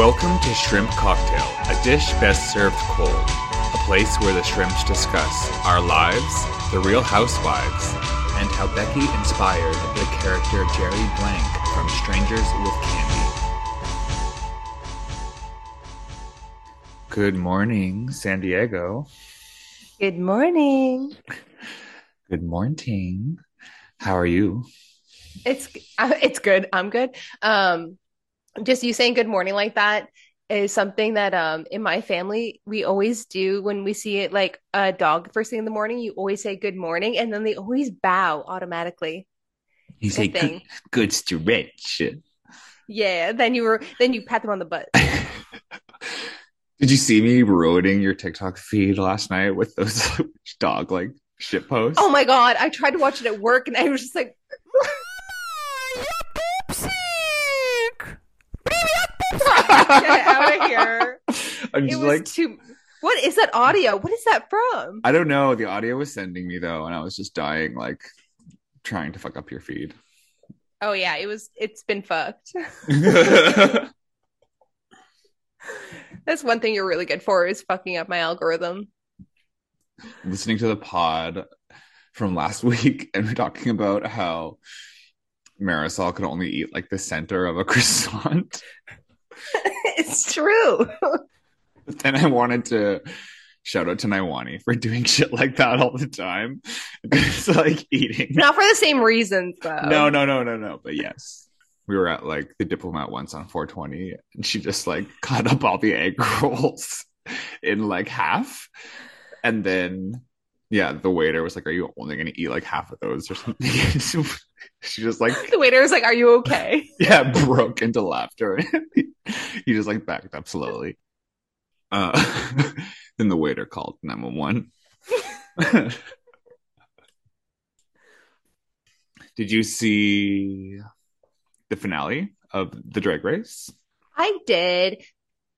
Welcome to Shrimp Cocktail, a dish best served cold. A place where the shrimps discuss our lives, the real housewives, and how Becky inspired the character Jerry Blank from Strangers with Candy. Good morning, San Diego. Good morning. Good morning. How are you? It's uh, it's good. I'm good. Um, just you saying good morning like that is something that um in my family we always do when we see it like a dog first thing in the morning. You always say good morning, and then they always bow automatically. You say say thing. good, good stretch. Yeah. Then you were then you pat them on the butt. Did you see me ruining your TikTok feed last night with those dog like shit posts? Oh my god! I tried to watch it at work, and I was just like, get out of here. I'm It just was like, too. What is that audio? What is that from? I don't know. The audio was sending me though, and I was just dying, like trying to fuck up your feed. Oh yeah, it was. It's been fucked. That's one thing you're really good for is fucking up my algorithm. Listening to the pod from last week, and we're talking about how Marisol could only eat like the center of a croissant. it's true. But then I wanted to shout out to Naiwani for doing shit like that all the time. It's like eating. Not for the same reasons though. No, no, no, no, no. But yes, we were at like the diplomat once on 420, and she just like cut up all the egg rolls in like half, and then yeah, the waiter was like, "Are you only gonna eat like half of those or something?" she just like The waiter was like, "Are you okay?" yeah broke into laughter. he just like backed up slowly. Uh, then the waiter called 911. Did you see the finale of the drag race? I did.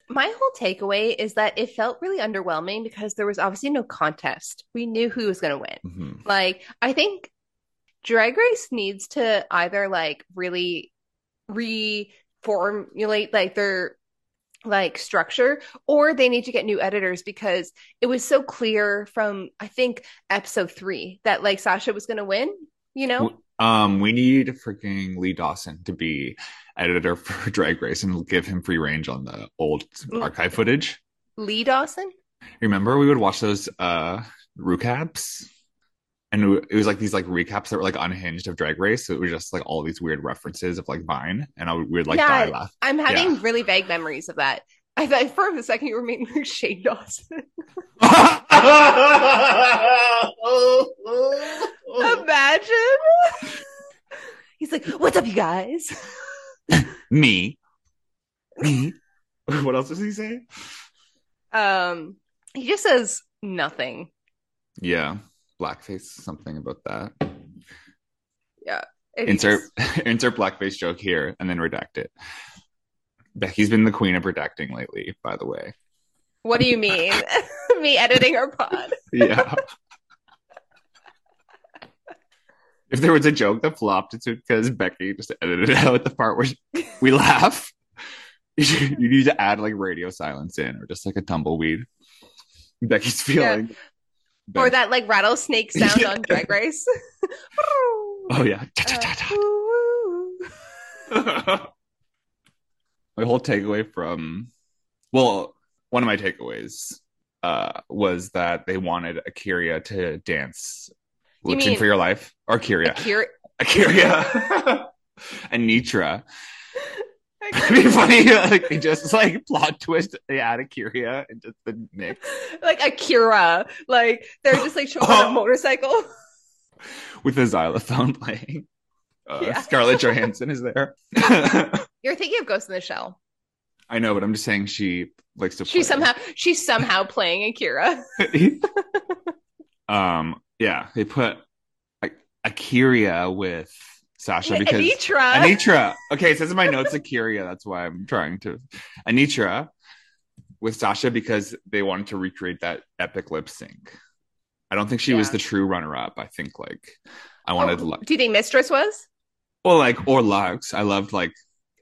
My whole takeaway is that it felt really underwhelming because there was obviously no contest. We knew who was going to win. Mhm. Like, I think Drag Race needs to either like really reformulate like their like structure or they need to get new editors because it was so clear from I think episode 3 that like Sasha was going to win, you know? Um, we need freaking Lee Dawson to be editor for Drag Race and give him free range on the old archive footage. Lee Dawson? Remember, we would watch those uh recaps, and it was like these like recaps that were like unhinged of Drag Race. So it was just like all these weird references of like Vine, and I would we would like Yeah, die laugh. I'm having Yeah. really vague memories of that. I thought for a second you were making like Shane Dawson. Imagine. He's like, "What's up, you guys?" Me, me. What else does he say? Um, he just says nothing. Yeah, blackface. Something about that. Yeah. insert insert blackface joke here and then redact it. Becky's been the queen of redacting lately, by the way. what do you mean? Me editing our pod? Yeah. if there was a joke that flopped, it's because Becky just edited out the part where we laugh. You, you need to add like radio silence in or just like a tumbleweed. Becky's feeling. Or that like rattlesnake sound Yeah. on Drag Race? Oh yeah. Uh, my whole takeaway from well one of my takeaways uh was that they wanted akira to dance. You mean- for your life or akira. Akira- akira. And nitra it'd be funny like they just like plot twist they add akira and just the mix like Akira. Like they're just like showing on a motorcycle. with a xylophone playing uh, Yeah. scarlett johansson is there You're thinking of Ghost in the Shell. i know but i'm just saying she likes to She's play. somehow she's somehow playing Akira. um yeah they put like akira with sasha because Anetra. anetra okay it says in my notes akira that's why i'm trying to anetra with sasha because they wanted to recreate that epic lip sync i don't think she was the true runner-up i think like i wanted Oh, Lu- do you think Mistress was? well like or luxx i loved like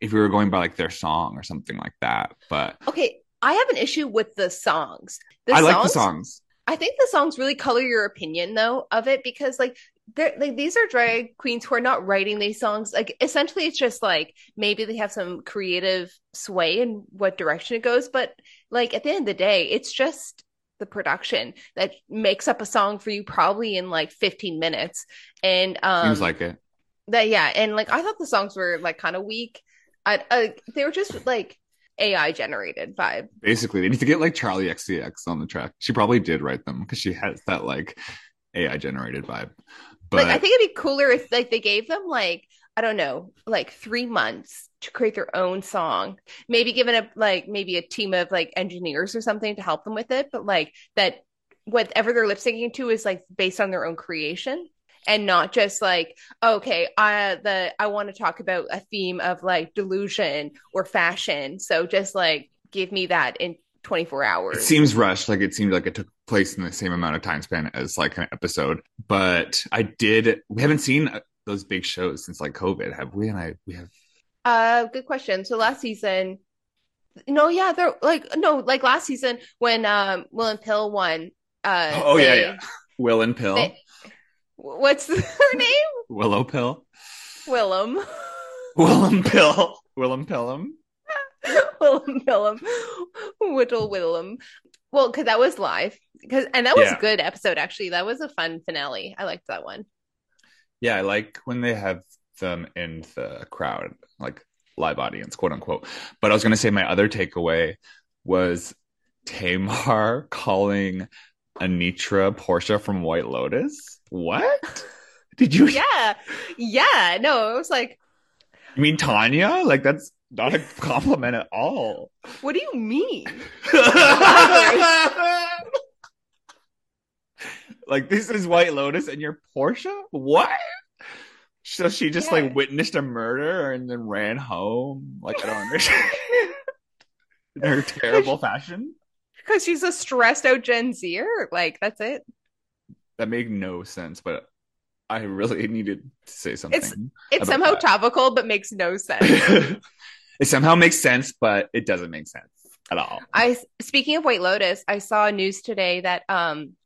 if we were going by like their song or something like that. But Okay, I have an issue with the songs. The I like the songs. I think the songs really color your opinion though of it because like they're like these are drag queens who are not writing these songs. Like essentially it's just like maybe they have some creative sway in what direction it goes, but like at the end of the day, it's just the production that makes up a song for you probably in like 15 minutes. And um Seems like it. that yeah, and like I thought the songs were like kind of weak. I, I they were just like AI generated vibe. Basically, they need to get like Charli XCX on the track. She probably did write them because she has that like AI generated vibe. But like I think it'd be cooler if like they gave them like I don't know, like three months to create their own song. Maybe given a like maybe a team of like engineers or something to help them with it, but like that whatever they're lip syncing to is like based on their own creation and not just like okay i the i want to talk about a theme of like delusion or fashion so just like give me that in 24 hours it seems rushed. Like it seemed like it took place in the same amount of time span as like an episode. But I did. We haven't seen uh, those big shows since like COVID, have we? And I we have. uh good question so last season no yeah they're like no like last season when um will and pill won uh Oh yeah, they- yeah. Will and Pill, they- what's her name Willow Pill, willem Willem Pill, Willem Pillum. Willem Pillum. Whittle Willem. Well, because that was live. Because and that was Yeah. a good episode actually. That was a fun finale. I liked that one. Yeah, I like when they have them in the crowd, like live audience, quote unquote. But I was gonna say my other takeaway was Tamar calling Anetra Portia from White Lotus. What? Did you Yeah. Yeah. No, it was like, You mean Tanya? Like that's not a compliment at all. what do you mean? like this is White Lotus and you're Portia? What? So she just Yeah. like witnessed a murder and then ran home. Like I don't understand. In her terrible fashion. Because she's a stressed out Gen Zer. Like, that's it. That made no sense, but I really needed to say something. It's About somehow that. topical, but makes no sense. it somehow makes sense, but it doesn't make sense at all. I speaking of White Lotus, I saw news today that um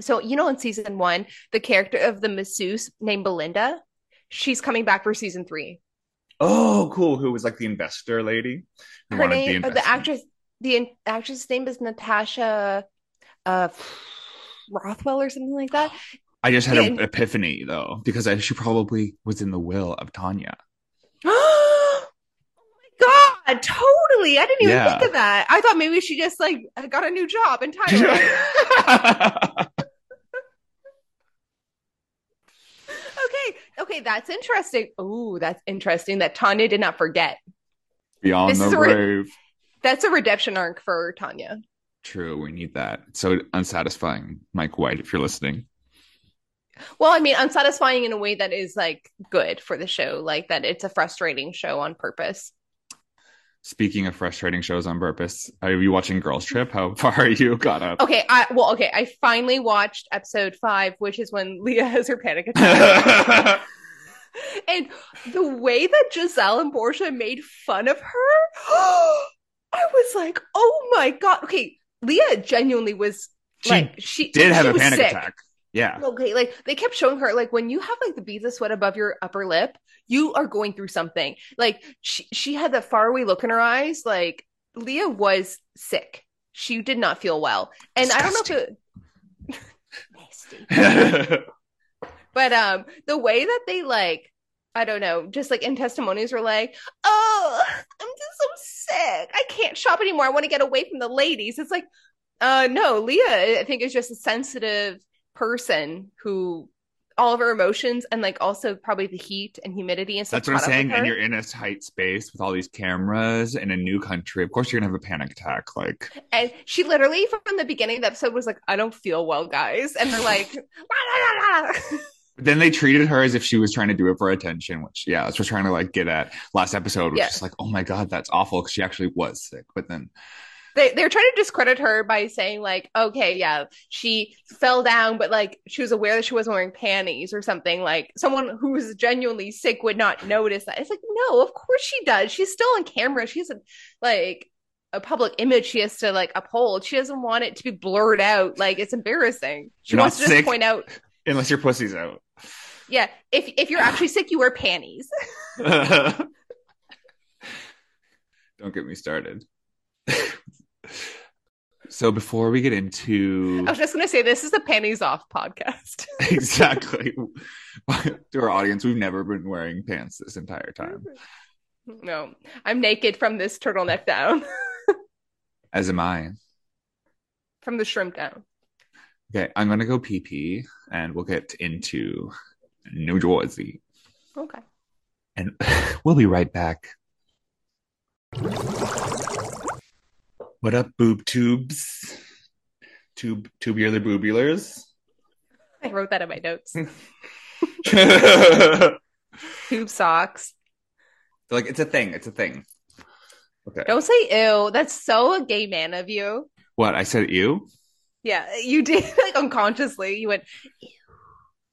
so you know in season one, the character of the masseuse named Belinda, she's coming back for season three. Oh, cool. Who was like the investor lady? Her name the, investment. actress the actress name is Natasha uh Rothwell or something like that. I just had Yeah, an epiphany though, because I, she probably was in the will of Tanya. oh my god, totally. I didn't even Yeah. think of that. I thought maybe she just like got a new job in Thailand. okay, okay, that's interesting. Oh, that's interesting that Tanya did not forget. Beyond This the a re- grave. That's a redemption arc for Tanya. True, we need that. It's so unsatisfying, Mike White, if you're listening. Well, I mean, unsatisfying in a way that is like good for the show, like that it's a frustrating show on purpose. Speaking of frustrating shows on purpose, are you watching Girls Trip? How far are you got up? Okay, I well, okay, I finally watched episode five, which is when Leah has her panic attack. and the way that Gizelle and Portia made fun of her, I was like, oh my god. Okay, Leah genuinely was she like she did have she a panic sick. attack. Yeah. Okay, like they kept showing her, like when you have like the beads of sweat above your upper lip, you are going through something. Like she she had that faraway look in her eyes. Like Leah was sick. She did not feel well, and I don't know if it. Nasty. But um, the way that they like, I don't know, just like in testimonies were like, "Oh, I'm just so sick. I can't shop anymore. I want to get away from the ladies." It's like, uh, no, Leah, I think is just a sensitive person who all of her emotions and like also probably the heat and humidity and stuff. That's what I'm saying. And you're in a tight space with all these cameras in a new country. Of course, you're gonna have a panic attack. Like, And she literally from the beginning of the episode was like, "I don't feel well, guys," and they're like, "La, la, la, la." Then they treated her as if she was trying to do it for attention, which yeah, that's what we're trying to like get at last episode, which Yeah. is like, oh my god, that's awful because she actually was sick. But then they they're trying to discredit her by saying like, okay, yeah, she fell down, but like she was aware that she wasn't wearing panties or something. Like someone who is genuinely sick would not notice that. It's like, no, of course she does. She's still on camera. She has a like a public image she has to like uphold. She doesn't want it to be blurred out. Like it's embarrassing. She You're wants to just point out, Unless your pussy's out. yeah, if if you're actually sick, you wear panties. Don't get me started. so before we get into I was just gonna say this is a panties off podcast. exactly to our audience, we've never been wearing pants this entire time. Mm-hmm. no, I'm naked from this turtleneck down, As am I. from the shrimp down. Okay, I'm gonna go pee pee and we'll get into New Jersey. Okay. And we'll be right back. What up, boob tubes? Tube tubular boobulars? I wrote that in my notes. Tube socks. Like it's a thing, it's a thing. Okay. Don't say ew. That's so a gay man of you. What I said you? Yeah, you did like unconsciously. You went,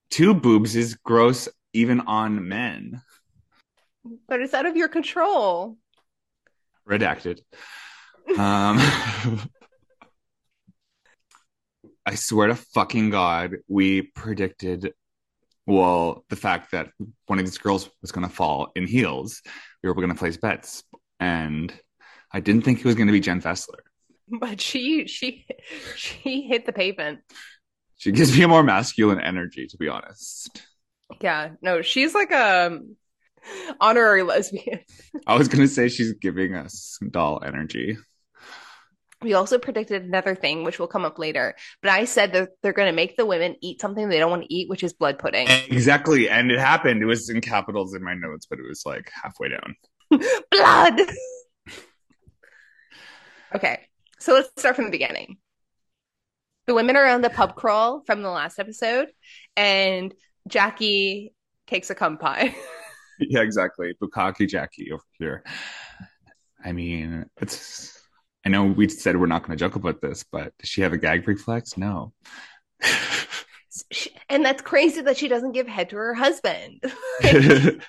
Two boobs is gross even on men. but it's out of your control. Redacted. Um I swear to fucking God, we predicted well, the fact that one of these girls was gonna fall in heels. We were gonna place bets. And I didn't think it was gonna be Jen Fessler. But she she she hit the pavement. She gives me a more masculine energy, to be honest. Yeah, no, she's like a honorary lesbian. I was gonna say she's giving us doll energy. We also predicted another thing, which will come up later. But I said that they're going to make the women eat something they don't want to eat, which is blood pudding. Exactly. And it happened. It was in capitals in my notes, but it was like halfway down. blood. okay, so let's start from the beginning. The women are on the pub crawl from the last episode, and Jackie takes a cum pie. Yeah, exactly. Bukaki Jackie over here. I mean, it's. I know we said we're not going to joke about this, but does she have a gag reflex? No. and that's crazy that she doesn't give head to her husband. it's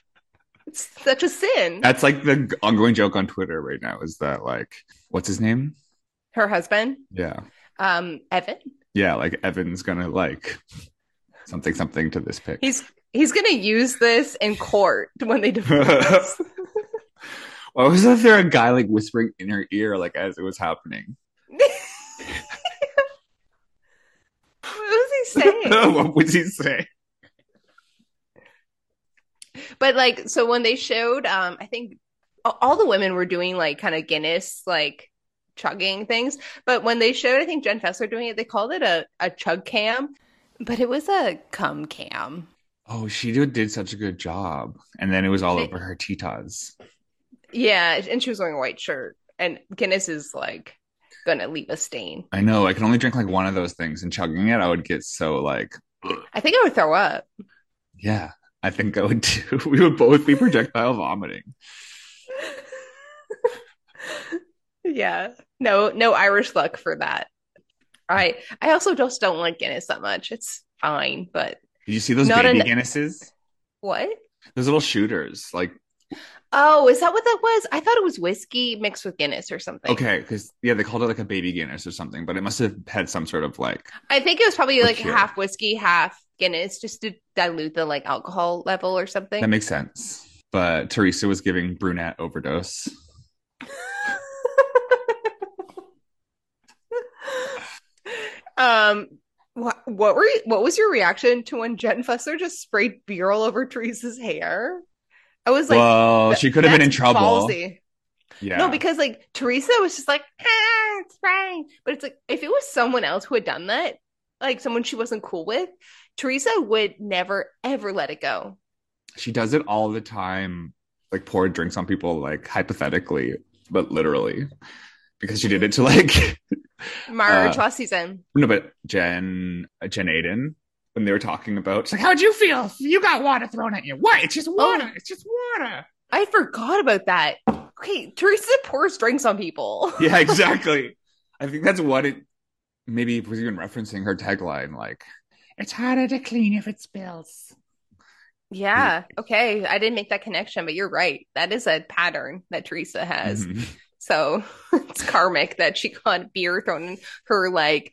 such a sin. That's like the ongoing joke on Twitter right now is that, like, what's his name? Her husband, Yeah. um, Evan. Yeah, like Evan's going to, like, something, something to this pic. He's he's gonna use this in court when they divorce. Why was there a guy, like, whispering in her ear, like, as it was happening? what was he saying? what would he say? but like, so when they showed, um, I think all the women were doing like kind of Guinness like chugging things. But when they showed, I think Jen Fessler doing it, they called it a a chug cam, but it was a cum cam. Oh, she did, did such a good job. And then it was all They- over her titas. Yeah, and she was wearing a white shirt, and Guinness is like gonna leave a stain. I know. I can only drink like one of those things, and chugging it, I would get so like, I think I would throw up. yeah, I think I would too. We would both be projectile vomiting. yeah, no, no Irish luck for that. I I also just don't like Guinness that much. It's fine, but Did you see those baby an- Guinnesses? what? Those little shooters. Like, Oh, is that what that was? I thought it was whiskey mixed with Guinness or something. okay, because yeah, they called it like a baby Guinness or something, but it must have had some sort of like, I think it was probably like Liqueur. half whiskey, half Guinness, just to dilute the like alcohol level or something. that makes sense. But Teresa was giving brunette overdose. um, what what were you, what was your reaction to when Jen Fessler just sprayed beer all over Teresa's hair? I was like, well, she could have been in trouble. ballsy." Yeah. No, because like Teresa was just like, ah, it's fine. But it's like if it was someone else who had done that, like someone she wasn't cool with, Teresa would never ever let it go. she does it all the time like pour drinks on people like hypothetically but literally because she did it to like Marge Uh, last season. no but jen uh, jen aydin when they were talking about she's like how'd you feel you got water thrown at you what it's just water it's just water I forgot about that. Okay, Teresa pours drinks on people. yeah exactly I think that's what it maybe was even referencing her tagline, like it's harder to clean if it spills. Yeah. Okay. I didn't make that connection, but you're right. That is a pattern that Teresa has. Mhm. So it's karmic that she got beer thrown in her like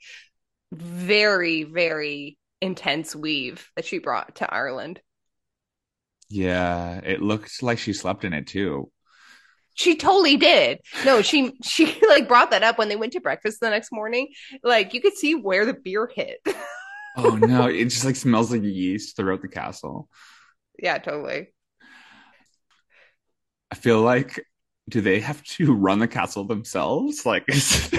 very, very intense weave that she brought to Ireland. Yeah, it looked like she slept in it too. She totally did. No, she she like brought that up when they went to breakfast the next morning. Like you could see where the beer hit. Oh no, it just like smells like yeast throughout the castle. yeah, totally. I feel like do they have to run the castle themselves? Like it's,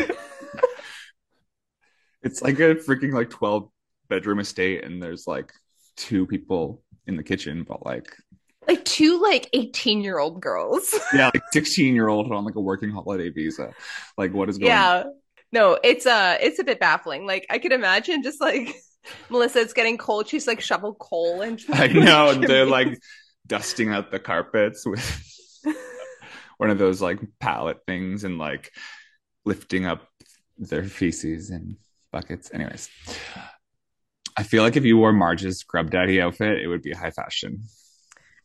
it's like a freaking like 12 bedroom estate and there's like two people in the kitchen, but like Like two like 18 year old girls. yeah, like 16 year old on like a working holiday visa. Like what is going on? yeah. No, it's uh it's a bit baffling. Like I could imagine just like Melissa, it's getting cold. She's like shovel coal and I know they're like dusting out the carpets with one of those like pallet things and like lifting up their feces in buckets. Anyways, I feel like if you wore Marge's scrub daddy outfit, it would be high fashion.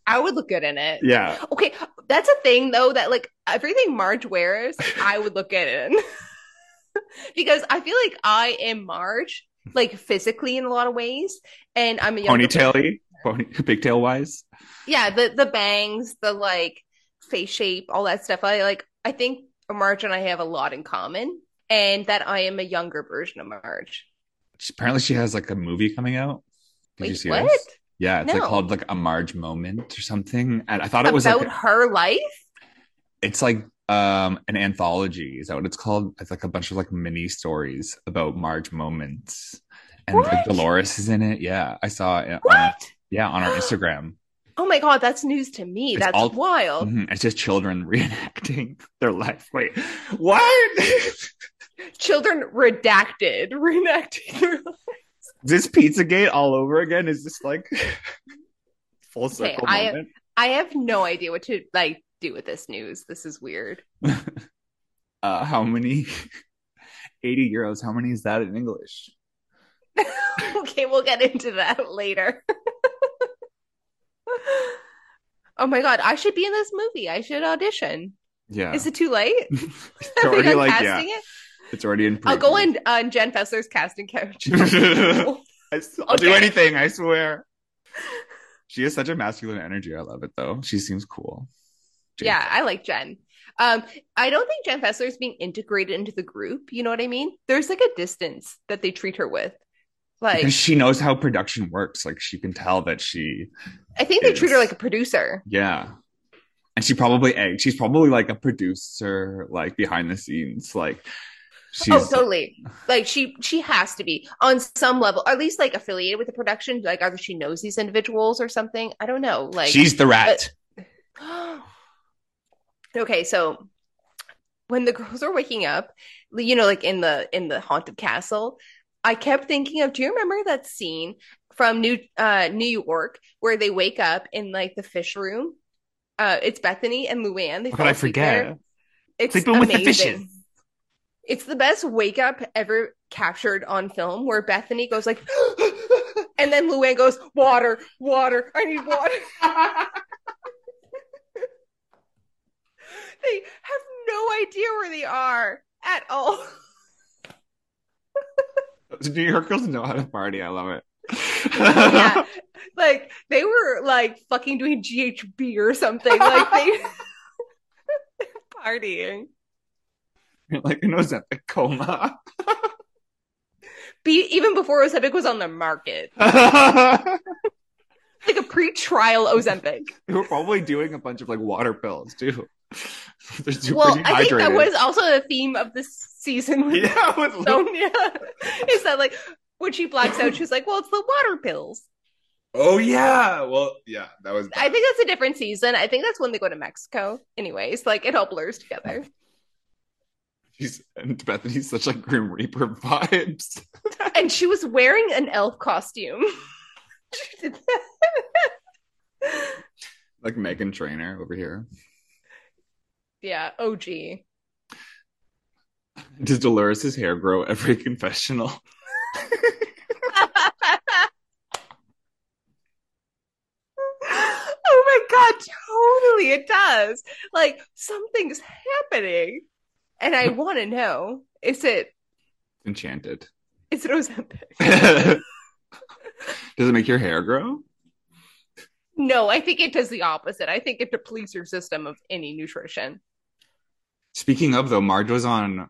I would look good in it. Yeah. Okay, that's a thing though that like everything Marge wears, I would look good in. because I feel like I am Marge, like physically in a lot of ways, and I'm a younger Ponytaily, pony, pigtail wise. yeah the the bangs the like face shape all that stuff i like i think marge and i have a lot in common and that i am a younger version of marge Apparently, she has like a movie coming out. Did you Wait, see what? this? Yeah, it's like called like a Marge moment or something. And I thought it was about like her life? It's like um an anthology. Is that what it's called? It's like a bunch of like mini stories about marge moments. And like dolores is in it. Yeah i saw it on, what? yeah on our instagram. Oh my god that's news to me. It's that's all- wild. Mhm, it's just children reenacting their life. Wait what children redacted reenacting this pizzagate all over again is just like full Okay, circle I- moment. I have no idea what to like do with this news. This is weird. Uh how many 80 euros how many is that in english? Okay we'll get into that later. Oh my god i should be in this movie. I should audition. Yeah. Is it too late? Have already done like yeah. casting it? It's already in I'll go in on Jen Fessler's casting couch. I, will do anything, I swear. She has such a masculine energy. I love it though. She seems cool. Jake. yeah, I like Jen. Um, I don't think Jen Fessler is being integrated into the group. You know what I mean? There's like a distance that they treat her with. Like, Because she knows how production works. Like she can tell that she I think they treat her like a producer. yeah. And she probably. She's probably like a producer, like behind the scenes. Like she's oh, totally. Like she she has to be on some level, or at least like affiliated with the production. Like either she knows these individuals or something. I don't know. Like she's the rat. okay, so when the girls are waking up, you know, like in the in the haunted castle, I kept thinking of. Do you remember that scene from New uh New York where they wake up in like the fish room? Uh, it's Bethany and Luann. They How I asleep there. forget? It's Sleeping with the fishes. It's the best wake up ever captured on film where Bethany goes like and then Luann goes, Water, water, I need water. they have no idea where they are at all. New York girls know how to party. I love it. yeah. Like they were like fucking doing GHB or something. Like they partying. like an Ozempic coma. Be even before Ozempic was on the market. Like a pre-trial Ozempic. They were probably doing a bunch of like water pills too. They're super well, I think that was also the theme of this season with yeah, with Sonja. Is that like when she blacks out, she's like, "Well, it's the water pills." Oh yeah. Well, yeah, that was. I think that's a different season. I think that's when they go to Mexico. Anyways, like it all blurs together. She's and Bethany's such like Grim Reaper vibes. And she was wearing an elf costume. She did that. like Meghan Trainor over here. yeah, OG. Does Dolores' hair grow every confessional? oh my god, totally it does. Like something's happening. And I want to know, is it Enchanted. is it Ozempic? Does it make your hair grow? No, I think it does the opposite. I think it depletes your system of any nutrition. Speaking of though, Marge was on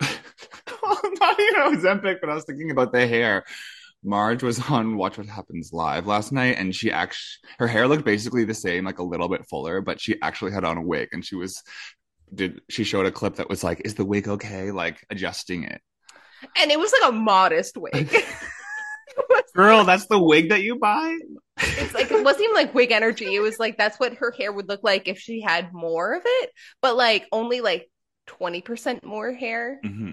not even Ozempic, but I was thinking about the hair. Marge was on Watch What Happens Live last night, and she actually her hair looked basically the same, like a little bit fuller, but she actually had on a wig, and she was did she showed a clip that was like, "Is the wig okay?" Like adjusting it. And it was like a modest wig. Girl, that's the wig that you buy. it's like it wasn't even like wig energy. It was like that's what her hair would look like if she had more of it, but like only like twenty percent more hair. hmm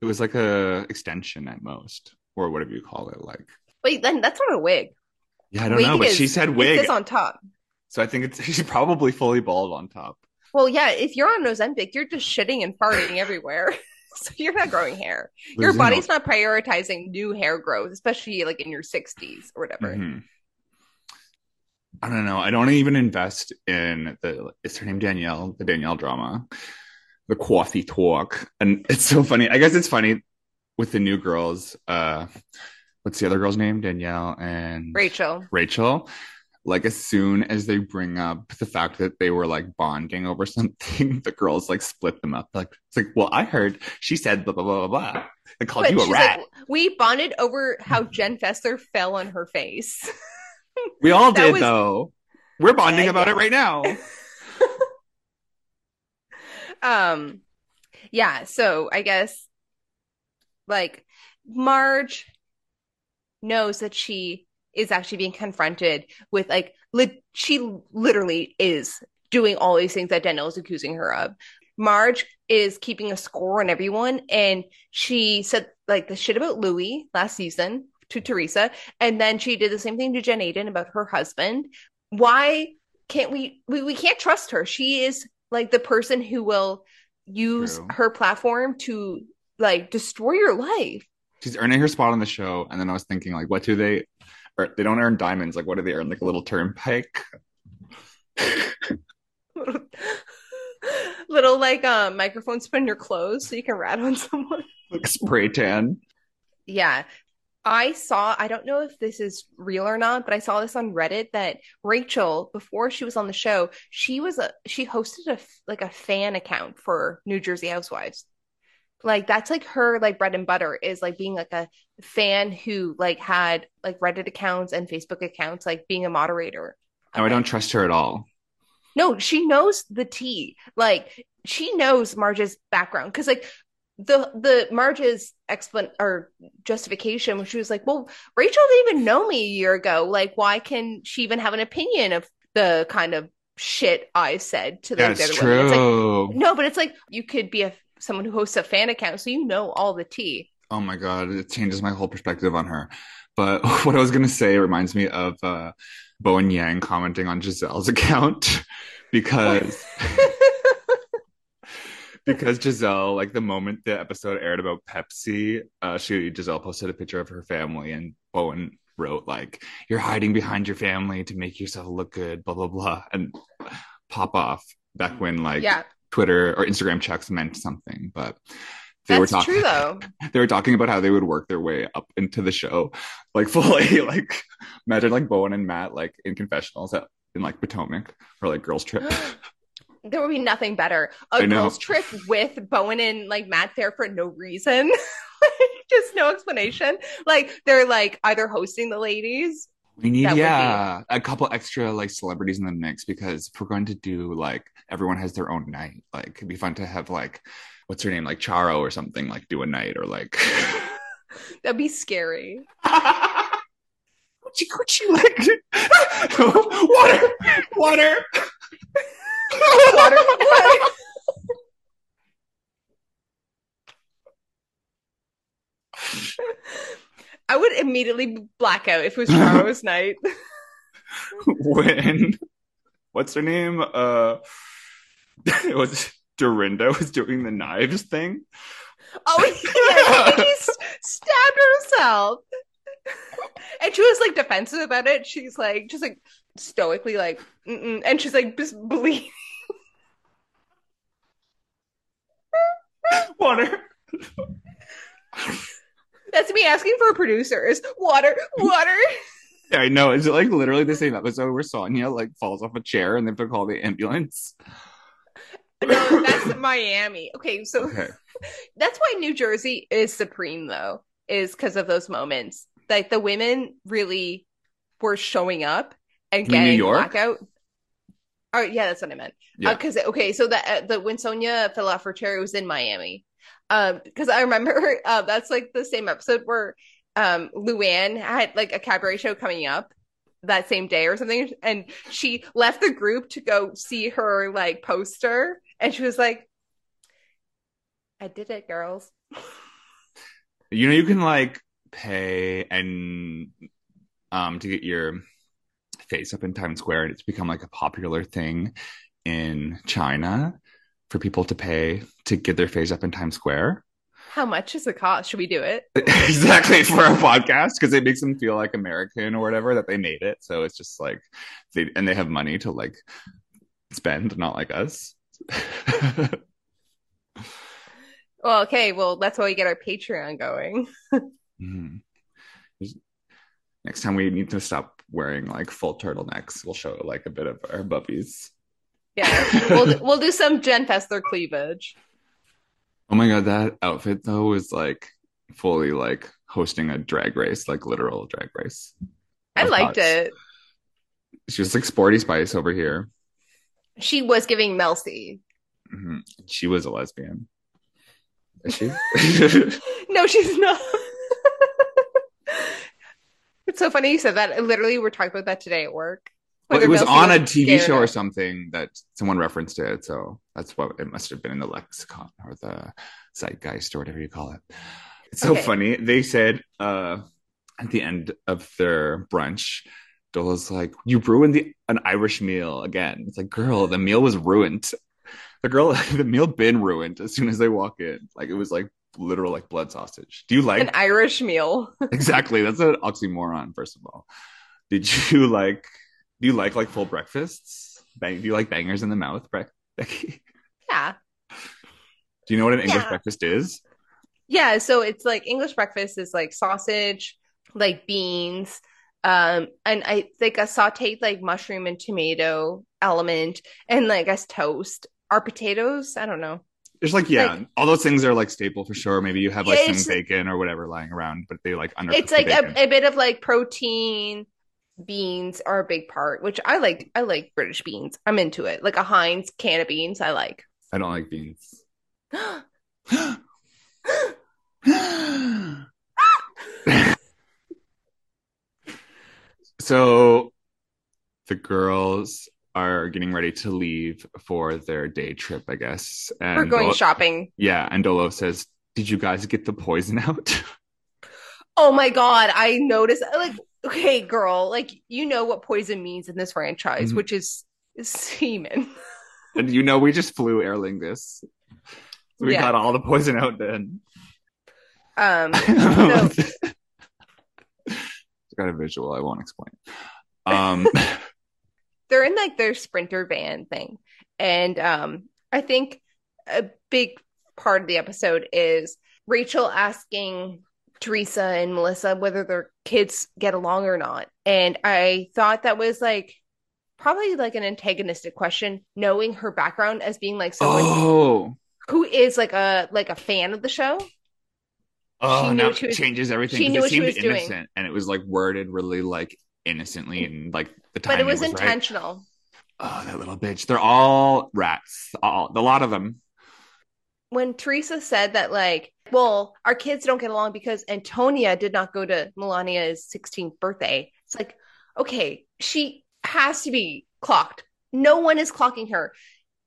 It was like a extension at most, or whatever you call it. Like, Wait, then that's not a wig. yeah, I don't Wig know, but is- she said wig, on top. so I think it's she's probably fully bald on top. Well, yeah, if you're on Ozempic, you're just shitting and farting everywhere. so you're not growing hair. Your Losing body's not prioritizing new hair growth, especially like in your 60s or whatever. Mhm. I don't know. I don't even invest in the. Is her name Danielle? The Danielle drama, the coffee talk, and it's so funny. I guess it's funny with the new girls. Uh, what's the other girl's name? Danielle and Rachel. Rachel. Like as soon as they bring up the fact that they were like bonding over something, the girls like split them up. Like it's like, well, I heard she said blah blah blah blah blah. I called But you a rat. like, we bonded over how Jen Fessler fell on her face. we all did was- though. We're bonding Yeah, about yeah. it right now. um yeah so i guess like marge knows that she is actually being confronted with like li- she literally is doing all these things that danielle is accusing her of. Marge is keeping a score on everyone and she said like the shit about louis last season to teresa and then she did the same thing to jen aydin about her husband. Why can't we we, we can't trust her. She is like the person who will use True. her platform to like destroy your life. She's earning her spot on the show and then i was thinking like what do they they don't earn diamonds like what do they earn? Like a little turnpike? Little like uh, microphones put in your clothes so you can rat on someone. Like spray tan? Yeah. I saw i don't know if this is real or not but i saw this on reddit that rachel before she was on the show she was a she hosted a, like a fan account for new jersey housewives like that's like her like bread and butter is like being like a fan who like had like reddit accounts and facebook accounts like being a moderator no i don't trust her at all no, she knows the tea. Like she knows Marge's background because like the the Marge's explan or justification when she was like, "Well, Rachel didn't even know me a year ago. Like, why can she even have an opinion of the kind of shit I said to the that's other women?" It's like, no, but it's like you could be a someone who hosts a fan account, so you know all the tea. oh my god it changes my whole perspective on her but what i was gonna say reminds me of uh bowen yang commenting on gizelle's account because because Gizelle, like the moment the episode aired about Pepsi, uh, she Gizelle posted a picture of her family, and Bowen wrote like, "You're hiding behind your family to make yourself look good," blah blah blah, and pop off back when like yeah, Twitter or Instagram checks meant something, but. They that's were talking. true though. They were talking about how they would work their way up into the show, like fully. Like imagine like Bowen and Matt like in confessionals at, in like Potomac or like Girls Trip. There would be nothing better. A girls trip with Bowen and like Matt there for no reason. Like, Just no explanation. Like they're like either hosting the ladies. We need, would be- yeah, a couple extra like celebrities in the mix because if we're going to do like everyone has their own night, like it'd be fun to have like what's her name, like Charo or something, like do a night or like That'd be scary. coochie coochie like water, water. Water- water. I would immediately black out if it was Charo's night. when what's her name? Uh, it was Dorinda was doing the knives thing. Oh yeah, she stabbed herself. And she was like defensive about it. She's like just like stoically like, Mm-mm. and she's like just bleeding. Water. That's me asking for producers. Water, water. Yeah, I know. Is it like literally the same episode where Sonja like falls off a chair and they have to call the ambulance? No, that's Miami. Okay, so Okay. that's why New Jersey is supreme though, is because of those moments. Like the women really were showing up and mean New getting York? blackout. Oh yeah, that's what I meant. Yeah. Because okay, so that uh, the when Sonja fell off her chair it was in Miami. Um, because I remember uh, that's like the same episode where um Luann had like a cabaret show coming up that same day or something, and she left the group to go see her like poster, and she was like, "I did it, girls." You know, you can like pay and um to get your face up in Times Square, and it's become like a popular thing in China for people to pay to get their face up in Times Square. How much is the cost? Should we do it? exactly for our podcast because it makes them feel like American or whatever that they made it. So it's just like they and they have money to like spend, not like us. Well, okay. Well, that's why we get our Patreon going. Mhm. Next time we need to stop wearing like full turtlenecks. We'll show like a bit of our bubbies. Yeah, we'll we'll do some Jen Fessler cleavage. Oh my god, that outfit though was like fully like hosting a drag race, like literal drag race. I liked it. She was like sporty spice over here. She was giving Mel C. Mhm. She was a lesbian. Is she? No, she's not. it's so funny you said that. Literally, we're talking about that today at work. Well, it was on a TV show or something that someone referenced it, so that's what it must have been in the lexicon or the zeitgeist or whatever you call it. It's so Okay. funny. They said uh, at the end of their brunch, Dola's like, "You ruined the an Irish meal again." It's like, girl, the meal was ruined. The girl, the meal been ruined as soon as they walk in. Like it was like literal like blood sausage. Do you like An Irish meal. exactly? That's an oxymoron. First of all, did you like? Do you like like full breakfasts? Bang, do you like bangers in the mouth, Bre- Becky? Yeah. Do you know what an English Yeah. breakfast is? Yeah. So it's like English breakfast is like sausage, like beans, um, and I like a sauteed like mushroom and tomato element, and like as toast. Are potatoes? I don't know. It's like yeah, Like- all those things are like staple for sure. Maybe you have like some bacon or whatever lying around, but they like under. it's like a, a bit of like protein beans are a big part which i like i like british beans i'm into it like a heinz can of beans i like I don't like beans. so the girls are getting ready to leave for their day trip, I guess. And we're going Dolo- shopping Yeah, and Dolo says, "Did you guys get the poison out?" oh my god i noticed like okay girl like you know what poison means in this franchise Mhm. which is semen and you know, we just flew Aer this. So we Yeah. got all the poison out then. um no. got a visual. I won't explain. Um, they're in like their sprinter van thing and um i think a big part of the episode is rachel asking teresa and melissa whether their kids get along or not and i thought that was like probably like an antagonistic question knowing her background as being like someone oh, who is like a like a fan of the show oh, She knew now what was- it changes everything. she knew it what she seemed was doing. innocent, and it was like worded really like innocently, and like the time. but it was, right. intentional Oh, that little bitch. They're all rats. All a lot of them. When Teresa said that, like, well, our kids don't get along because Antonia did not go to Milania's 16th birthday. It's like, okay, she has to be clocked. No one is clocking her.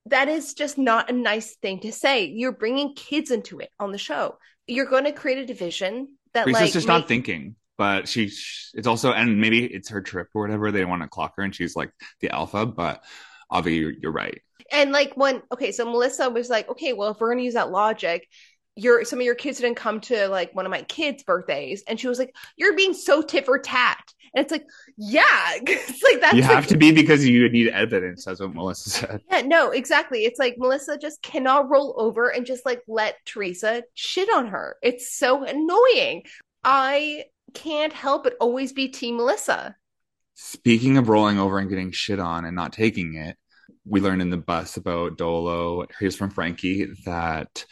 That is just not a nice thing to say. You're bringing kids into it on the show. You're going to create a division that, Teresa's like, just make- not thinking. But she, it's also, and maybe it's her trip or whatever. They want to clock her, and she's like the alpha. But Avi, you're, you're right. And like when okay, so Melissa was like, okay, well, if we're gonna use that logic, your some of your kids didn't come to like one of my kids' birthdays, and she was like, you're being so tit for tat. And it's like, yeah, it's like that's you have like, to be because you need evidence. That's what Melissa said. Yeah, no, exactly. It's like Melissa just cannot roll over and just like let Teresa shit on her. It's so annoying. I can't help but always be Team Melissa. Speaking of rolling over and getting shit on and not taking it, we learned in the bus about Dolo. Here's from Frankie that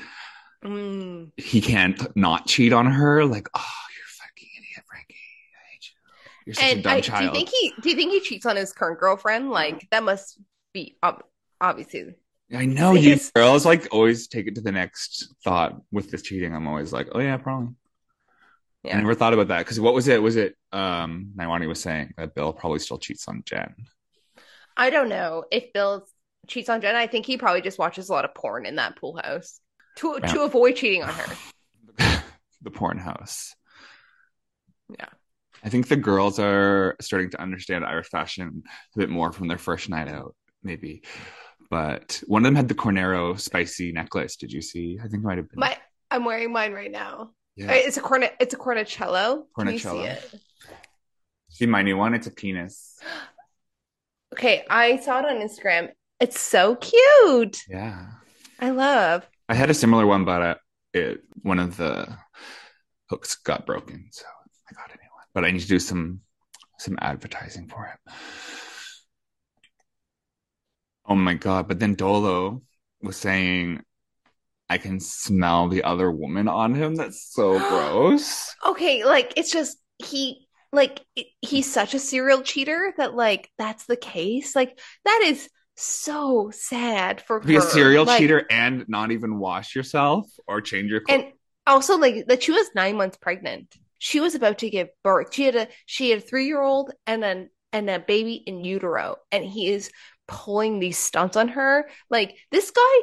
Mm. he can't not cheat on her. Like, oh, you're a fucking idiot, Frankie. I hate you. You're such a dumb I, do you think he do you think he cheats on his current girlfriend? Like that must be ob- obviously. I know you girls like always take it to the next thought with this cheating. I'm always like, oh yeah, probably. Yeah. I never thought about that because what was it? Was it um Naiwani was saying that Bill probably still cheats on Jen. I don't know if Bill cheats on Jen. I think he probably just watches a lot of porn in that pool house to Yeah. to avoid cheating on her. the porn house. Yeah. I think the girls are starting to understand Irish fashion a bit more from their first night out, maybe. But one of them had the Cornero spicy necklace. Did you see? I think it might have been. My I'm wearing mine right now. yeah. It's a cornet. It's a cornicello. Can you see it? See my new one? It's a penis. Okay, I saw it on Instagram. It's so cute. Yeah. I love. I had a similar one, but uh, it one of the hooks got broken, so I got a new one. But I need to do some some advertising for it. Oh my god! But then Dolo was saying, "I can smell the other woman on him." That's so gross. Okay, like it's just he like it- he's such a serial cheater that like that's the case. Like that is so sad for Be a serial Like, cheater and not even wash yourself or change your clothes. and also like that she was nine months pregnant. She was about to give birth. She had a she had a three year old and then and a baby in utero, and he is pulling these stunts on her. Like this guy,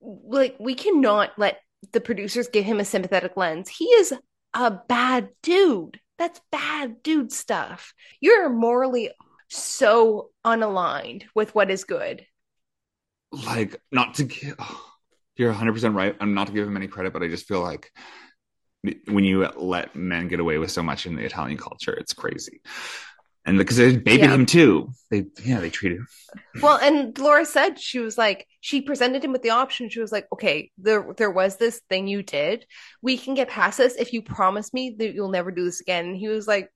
like we cannot let the producers give him a sympathetic lens. He is a bad dude. That's bad dude stuff. You're morally so unaligned with what is good. like not to give oh, you're 100% right i'm not to give him any credit but i just feel like when you let men get away with so much in the italian culture it's crazy and because they babied Yeah. him too they yeah they treat him Well, and Laura said she was like she presented him with the option. She was like, "Okay, there there was this thing you did. We can get past this if you promise me that you'll never do this again." And he was like,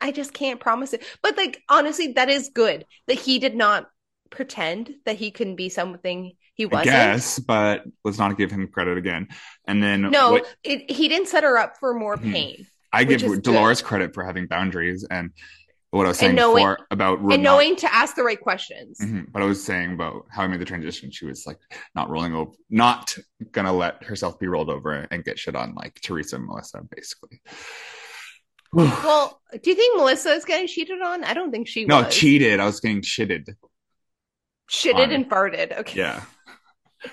"I just can't promise it." But like honestly, that is good that he did not pretend that he couldn't be something he wasn't. guess but let's not give him credit again and then No, what- it, he didn't set her up for more Mhm. pain. i give dolores credit for having boundaries and what i was saying knowing- before about and not- knowing to ask the right questions. Mhm. But I was saying about how I made the transition. She was like not rolling over, not gonna let herself be rolled over and get shit on like Teresa and Melissa, basically. Well, do you think Melissa is getting cheated on? I don't think she no, was. cheated. I was getting shitted. Shitted on. and farted. Okay. Yeah,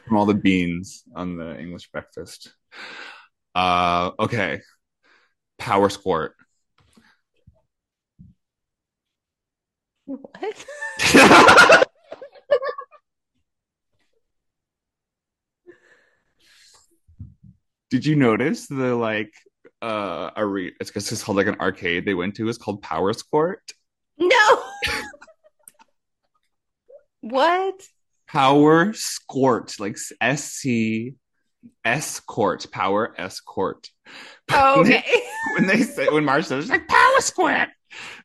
from all the beans on the English breakfast. Uh, okay. Power squirt. What? Did you notice the like uh a re- it's because it's called like an arcade they went to is called Power Squirt. No. what? Power Squirt, like S C S Court, Power S Court. Oh, okay. when they say when Marge says like Power Squirt,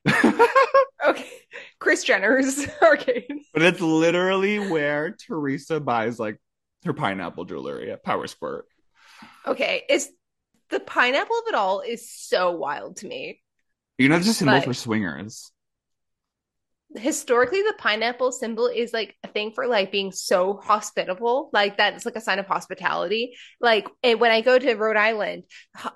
okay. Kris Jenner's arcade. but it's literally where Teresa buys like her pineapple jewelry at Power Squirt. Okay. It's the pineapple of it all is so wild to me. You know, it's a symbol But- for swingers. Historically, the pineapple symbol is like a thing for like being so hospitable. Like that's like a sign of hospitality. Like when I go to Rhode Island,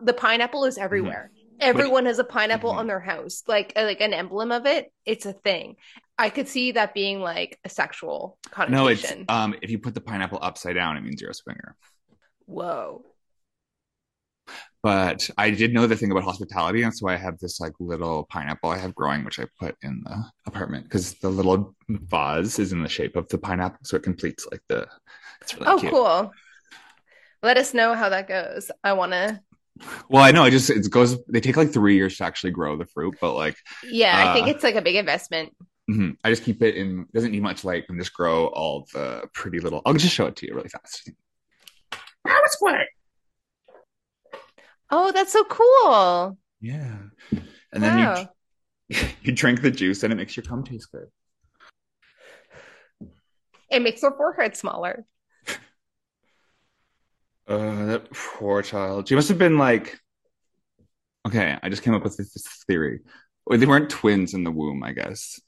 the pineapple is mm-hmm. everywhere. Everyone has a pineapple Mhm. on their house, like uh, like an emblem of it. It's a thing. I could see that being like a sexual connotation. No, it's um if you put the pineapple upside down, it means you're a swinger. Whoa. But I did know the thing about hospitality, and so I have this like little pineapple I have growing, which I put in the apartment because the little vase is in the shape of the pineapple, so it completes like the. It's really Oh, cute. cool. Let us know how that goes. I want to. Well, I know I just it goes. They take like three years to actually grow the fruit, but like Yeah, I think Uh, it's like a big investment. mhm, I just keep it in. Doesn't need much light, and just grow all the pretty little. I'll just show it to you really fast. Power square. Oh, that's so cool. Yeah, and then Wow. you you drink the juice, and it makes your cum taste good. It makes your forehead smaller. Uh, that poor child. She must have been like, okay, I just came up with this theory. Or they weren't twins in the womb, I guess.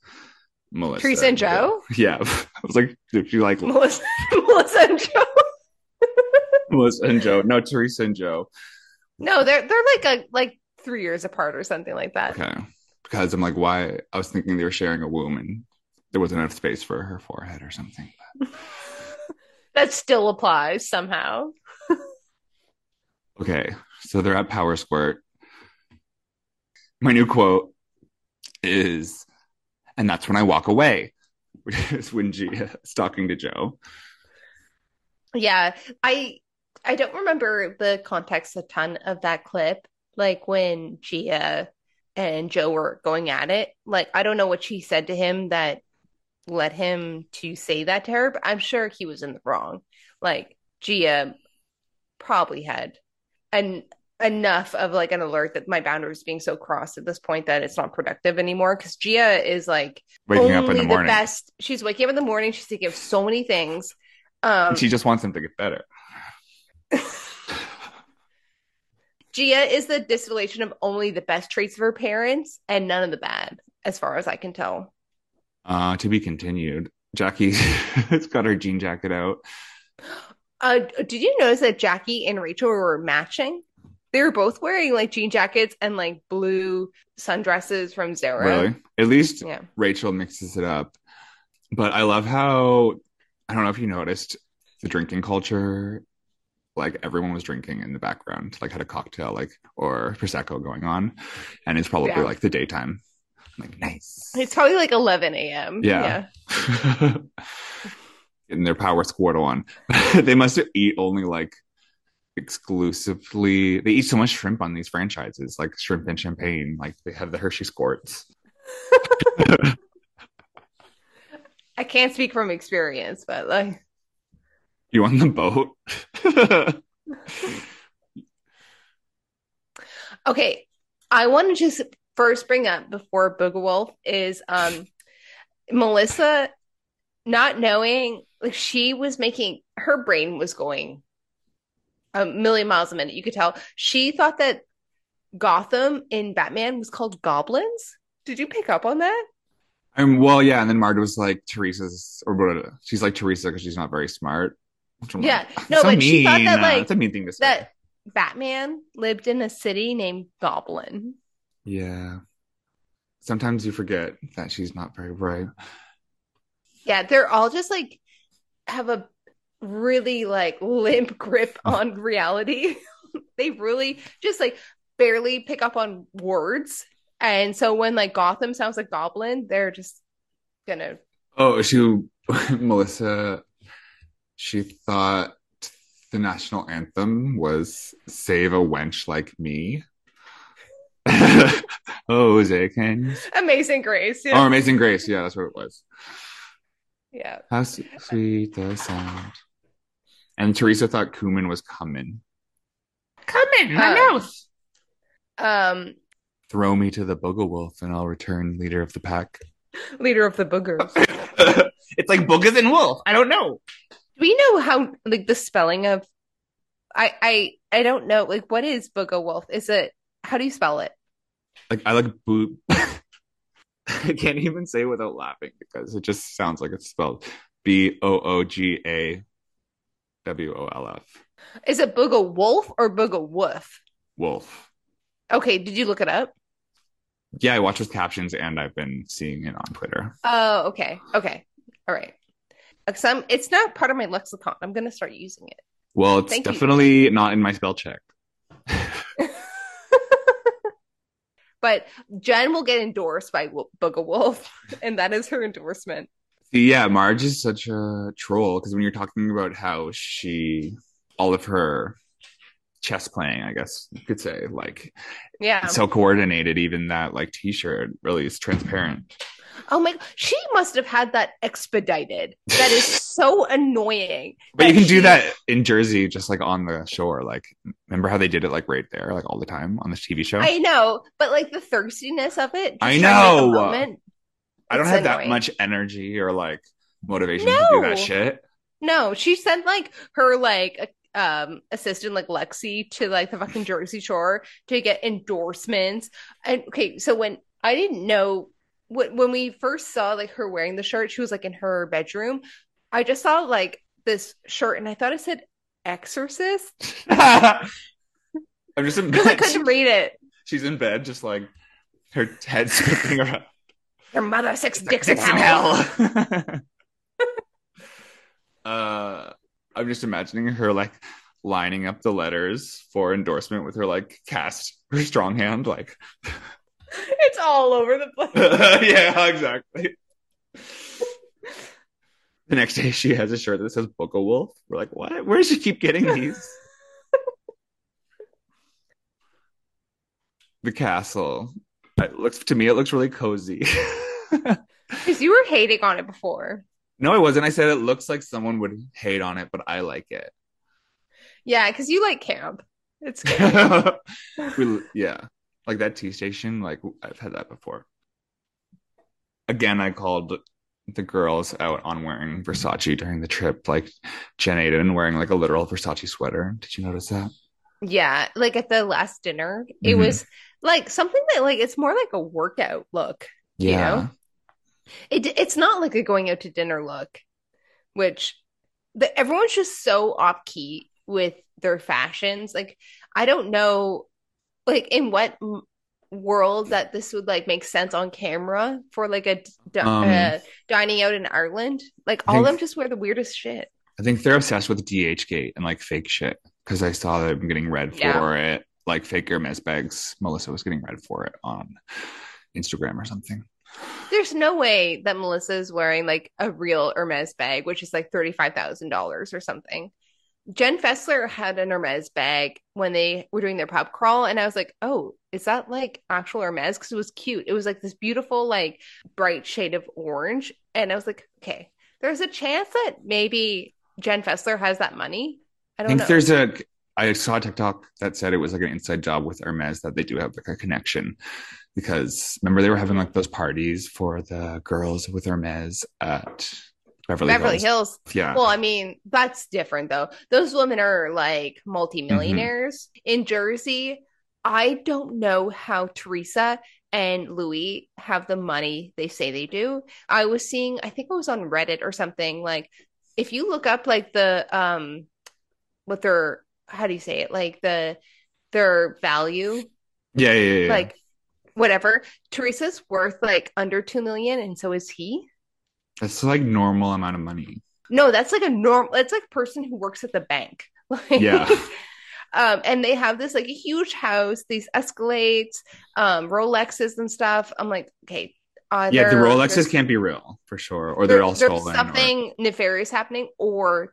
Melissa. Teresa and Joe? Yeah. I was like, did you like Melissa, Melissa and Joe. Melissa and Joe? No, Teresa and Joe. No, they're they're like a like three years apart or something like that. Okay. Because I'm like, why? I was thinking they were sharing a womb and there wasn't enough space for her forehead or something. That still applies somehow. Okay. So they're at Power Squirt. My new quote is, and that's when I walk away, which is when Gia is talking to Joe. Yeah, I I don't remember the context a ton of that clip. Like when Gia and Joe were going at it. Like I don't know what she said to him that led him to say that to her, but I'm sure he was in the wrong. Like Gia probably had an enough of like an alert that my boundaries being so crossed at this point that it's not productive anymore. Because Gia is like Waking up in only the morning. best. She's waking up in the morning. She's thinking of so many things. Um, she just wants him to get better. Gia is the distillation of only the best traits of her parents and none of the bad, as far as I can tell. Uh, to be continued. Jackie has got her jean jacket out. Uh, did you notice that Jackie and Rachel were matching? They were both wearing like jean jackets and like blue sundresses from Zara. Really? At least Yeah. Rachel mixes it up. But I love how I don't know if you noticed the drinking culture. Like everyone was drinking in the background, like had a cocktail, like or prosecco going on, and it's probably Yeah. like the daytime. I'm like nice. It's probably like 11 a.m. Yeah. Getting their power squirt on. they must eat only like exclusively. They eat so much shrimp on these franchises, like shrimp and champagne. Like they have the Hershey squirts. I can't speak from experience, but like, You on the boat? okay. I want to just first bring up before Booga Wolf is um Melissa not knowing like she was making her brain was going a million miles a minute. You could tell she thought that Gotham in Batman was called Goblins. Did you pick up on that? Um, well, yeah, and then Marta was like Teresa's, or what? She's like Teresa because she's not very smart. Yeah. like, No, so but she thought that, Uh, like, it's a mean thing to say. That Batman lived in a city named Goblin. Yeah. Sometimes you forget that she's not very bright. Yeah, they're all just like have a really like limp grip on reality. they really just like barely pick up on words. And so when like Gotham sounds like Goblin, they're just gonna Oh, she, Melissa, she thought the national anthem was "Save a Wench Like Me." oh, Jose, you? Amazing Grace. Oh, Amazing Grace. Yeah, that's what it was. Yeah. How sweet the sound. And Teresa thought Kuman was coming. Come in my mouth. Um Throw me to the Booga Wolf and I'll return leader of the pack. leader of the boogers. it's like boogers and Wolf. I don't know. Do we know how like the spelling of I I I don't know like what is Booga Wolf? Is it how do you spell it? Like I like boot. I can't even say it without laughing because it just sounds like it's spelled B O O G A W O L F. Is it Booga Wolf or Booga Woof? Wolf. Okay, did you look it up? Yeah, I watch with captions and I've been seeing it on Twitter. Oh, okay. Okay. All right. Because I'm, it's not part of my lexicon. I'm going to start using it. Well, it's Thank you. definitely not in my spell check. but Jen will get endorsed by Booga Wolf, and that is her endorsement. Yeah, Marge is such a troll because when you're talking about how she, all of her chess playing, I guess you could say, like Yeah. so coordinated, even that like t-shirt really is transparent. Oh my, she must have had that expedited. That is so annoying. But you can do that in Jersey, just like on the shore. Like, remember how they did it like right there, like all the time on this TV show? I know, but like the thirstiness of it. I trying to make a know. moment, I don't have that much energy or like motivation to do that shit. No, she sent like her like um assistant like Lexi to like the fucking Jersey Shore to get endorsements. And okay, so when I didn't know when when we first saw like her wearing the shirt, she was like in her bedroom. I just saw like this shirt and I thought it said exorcist I'm just in because I couldn't read it. She's in bed, just like her head spinning around. Your mother six It's dicks in "Dicks in hell. hell. uh, I'm just imagining her like lining up the letters for endorsement with her like cast, her strong hand, like It's all over the place. yeah, exactly. The next day, she has a shirt that says "Book a Wolf." We're like, what? Where does she keep getting these? the castle. It looks to me, it looks really cozy. Because you were hating on it before. no, it wasn't. I said it looks like someone would hate on it, but I like it. Yeah, because you like camp. It's good. we, yeah, like that tea station. Like I've had that before. Again, I called the girls out on wearing Versace during the trip. Like Jen Aydin wearing like a literal Versace sweater. Did you notice that? Yeah, like at the last dinner, it Mhm. was like something that like it's more like a workout look. You know? It it's not like a going out to dinner look, which the everyone's just so off key with their fashions. Like I don't know, like in what world that this would like make sense on camera for like a d- Um, uh, dining out in Ireland. Like I all of them just wear the weirdest shit. I think they're obsessed with DHgate and like fake shit because I saw them getting red Yeah. for it. Like fake Hermes bags. Melissa was getting red for it on Instagram or something. There's no way that Melissa is wearing like a real Hermes bag, which is like $35,000 or something. Jen Fessler had an Hermes bag when they were doing their pop crawl, and I was like, oh, is that like actual Hermes? Because it was cute. It was like this beautiful, like bright shade of orange. And I was like, okay, there's a chance that maybe Jen Fessler has that money. I I don't think know. there's a. I saw a TikTok that said it was like an inside job with Hermes that they do have like a connection because remember they were having like those parties for the girls with Hermes at Beverly, Beverly Hills. Hills. Yeah. Well, I mean, that's different though. Those women are like multimillionaires in Jersey. I don't know how Teresa and Louis have the money they say they do. I was seeing, I think it was on Reddit or something, like if you look up like the um what their how do you say it? Like the their value, yeah, yeah, yeah, yeah. like whatever. Teresa's worth like under two million, and so is he. That's like normal amount of money. No, that's like a normal. It's like person who works at the bank. Like, Yeah. um, and they have this like a huge house, these Escalades, um, Rolexes and stuff. I'm like, okay, either yeah, the Rolexes can't be real for sure, or they're all there's stolen. or something nefarious happening, or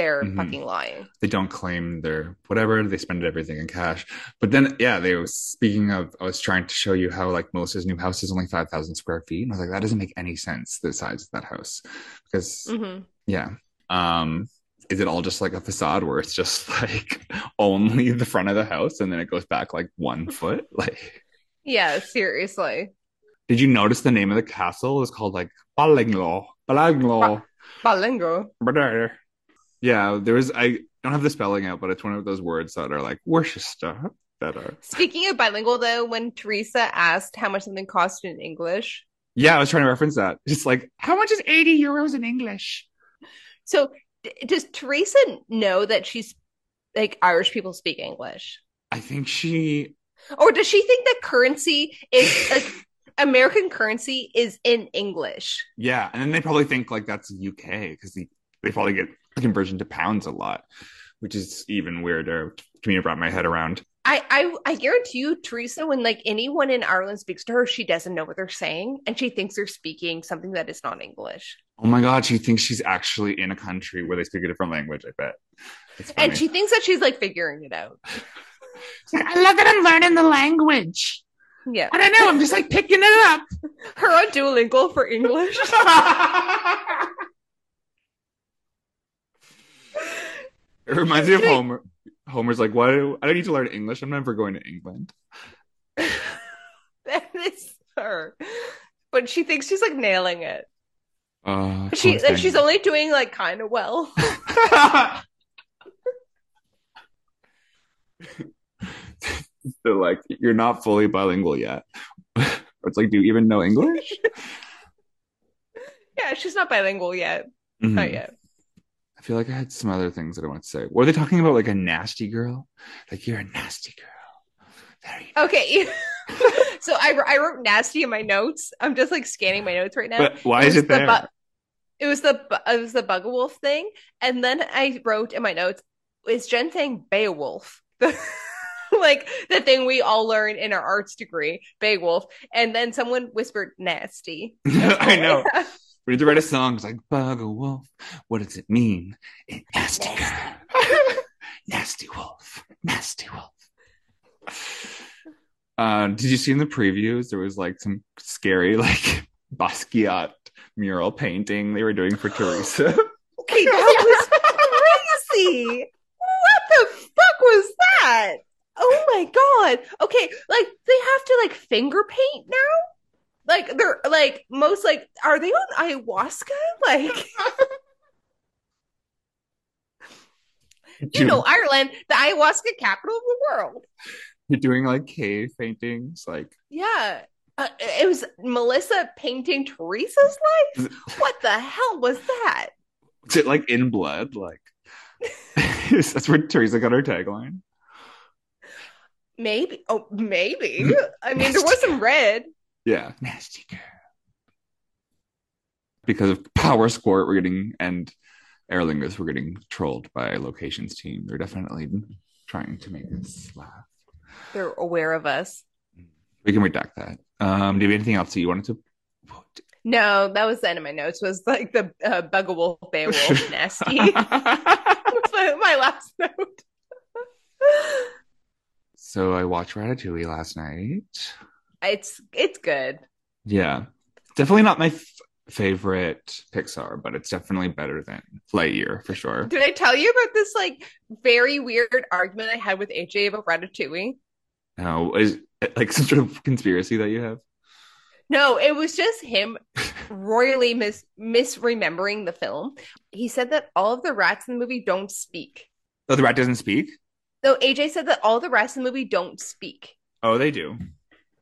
they're Mhm. fucking lying. they don't claim their whatever. They spend everything in cash. But then, yeah, they was speaking of. I was trying to show you how like Melissa's new house is only five thousand square feet, and I was like, that doesn't make any sense. The size of that house, because hmm yeah, um, is it all just like a facade where it's just like only the front of the house, and then it goes back like one foot? Like, Yeah, seriously. did you notice the name of the castle is called like Balinglo? Balinglo. Balengo. Yeah, there was. I don't have the spelling out, but it's one of those words that are like Worcester that are. Speaking of bilingual, though, when Teresa asked how much something cost in English, Yeah, I was trying to reference that. Just like, how much is 80 euros in English? so d- does Teresa know that she's like Irish people speak English? I think she. Or does she think that currency is like American currency is in English? Yeah, and then they probably think like that's UK because they, they probably get conversion to pounds a lot, which is even weirder to me to wrap my head around. I, I I guarantee you, Teresa, when like anyone in Ireland speaks to her, she doesn't know what they're saying, and she thinks they're speaking something that is not English. Oh my god, she thinks she's actually in a country where they speak a different language. I bet. And she thinks that she's like figuring it out. Like, I love that I'm learning the language. Yeah. I don't know. I'm just like picking it up. Her on Duolingo for English. It reminds me of Homer. Homer's like, "Why? Do, I don't need to learn English. I'm never going to England." that is her. But she thinks she's like nailing it. Uh, She and she's only doing like kind of well. so like, you're not fully bilingual yet. It's like, do you even know English? yeah, she's not bilingual yet. Mhm. Not yet. I feel like I had some other things that I want to say. Were they talking about like a nasty girl? Like you're a nasty girl. Very. Okay. so I, I wrote nasty in my notes. I'm just like scanning my notes right now. But why It is was it the there? bu- it was the bu- it was the Booga Wolf thing, and then I wrote in my notes, "Is Jen saying Beowulf?" like the thing we all learn in our arts degree, Beowulf, and then someone whispered nasty. I know. We need to write a song. It's like bug a wolf. What does it mean? It nasty girl. nasty wolf. Nasty wolf. Uh, did you see in the previews there was like some scary like Basquiat mural painting they were doing for Teresa? Okay, that was crazy. What the fuck was that? Oh my god. Okay, like they have to like finger paint now? Like they're like most like are they on ayahuasca? Like you know Ireland, the ayahuasca capital of the world. you're doing like cave paintings, like Yeah. Uh, it was Melissa painting Teresa's life. What the hell was that? is it like in blood? Like that's where Teresa got her tagline. Maybe. Oh, maybe. I mean, there was some red. Yeah. Nasty girl. Because of Power Squirt, we're getting and Aer Lingus, we're getting trolled by locations team. They're definitely trying to make us laugh. They're aware of us. We can redact that. Um, do you have anything else that you wanted to put? No, that was the end of my notes. Was like the uh, Booga Wolf Beowulf nasty. That's my, my last note. so I watched Ratatouille last night. It's it's good. Yeah. Definitely not my f- favorite Pixar, but it's definitely better than Lightyear for sure. Did I tell you about this like very weird argument I had with AJ about Ratatouille? No, is it like some sort of conspiracy that you have? No, it was just him royally mis misremembering the film. He said that all of the rats in the movie don't speak. Oh, the rat doesn't speak? No, AJ said that all the rats in the movie don't speak. Oh, they do.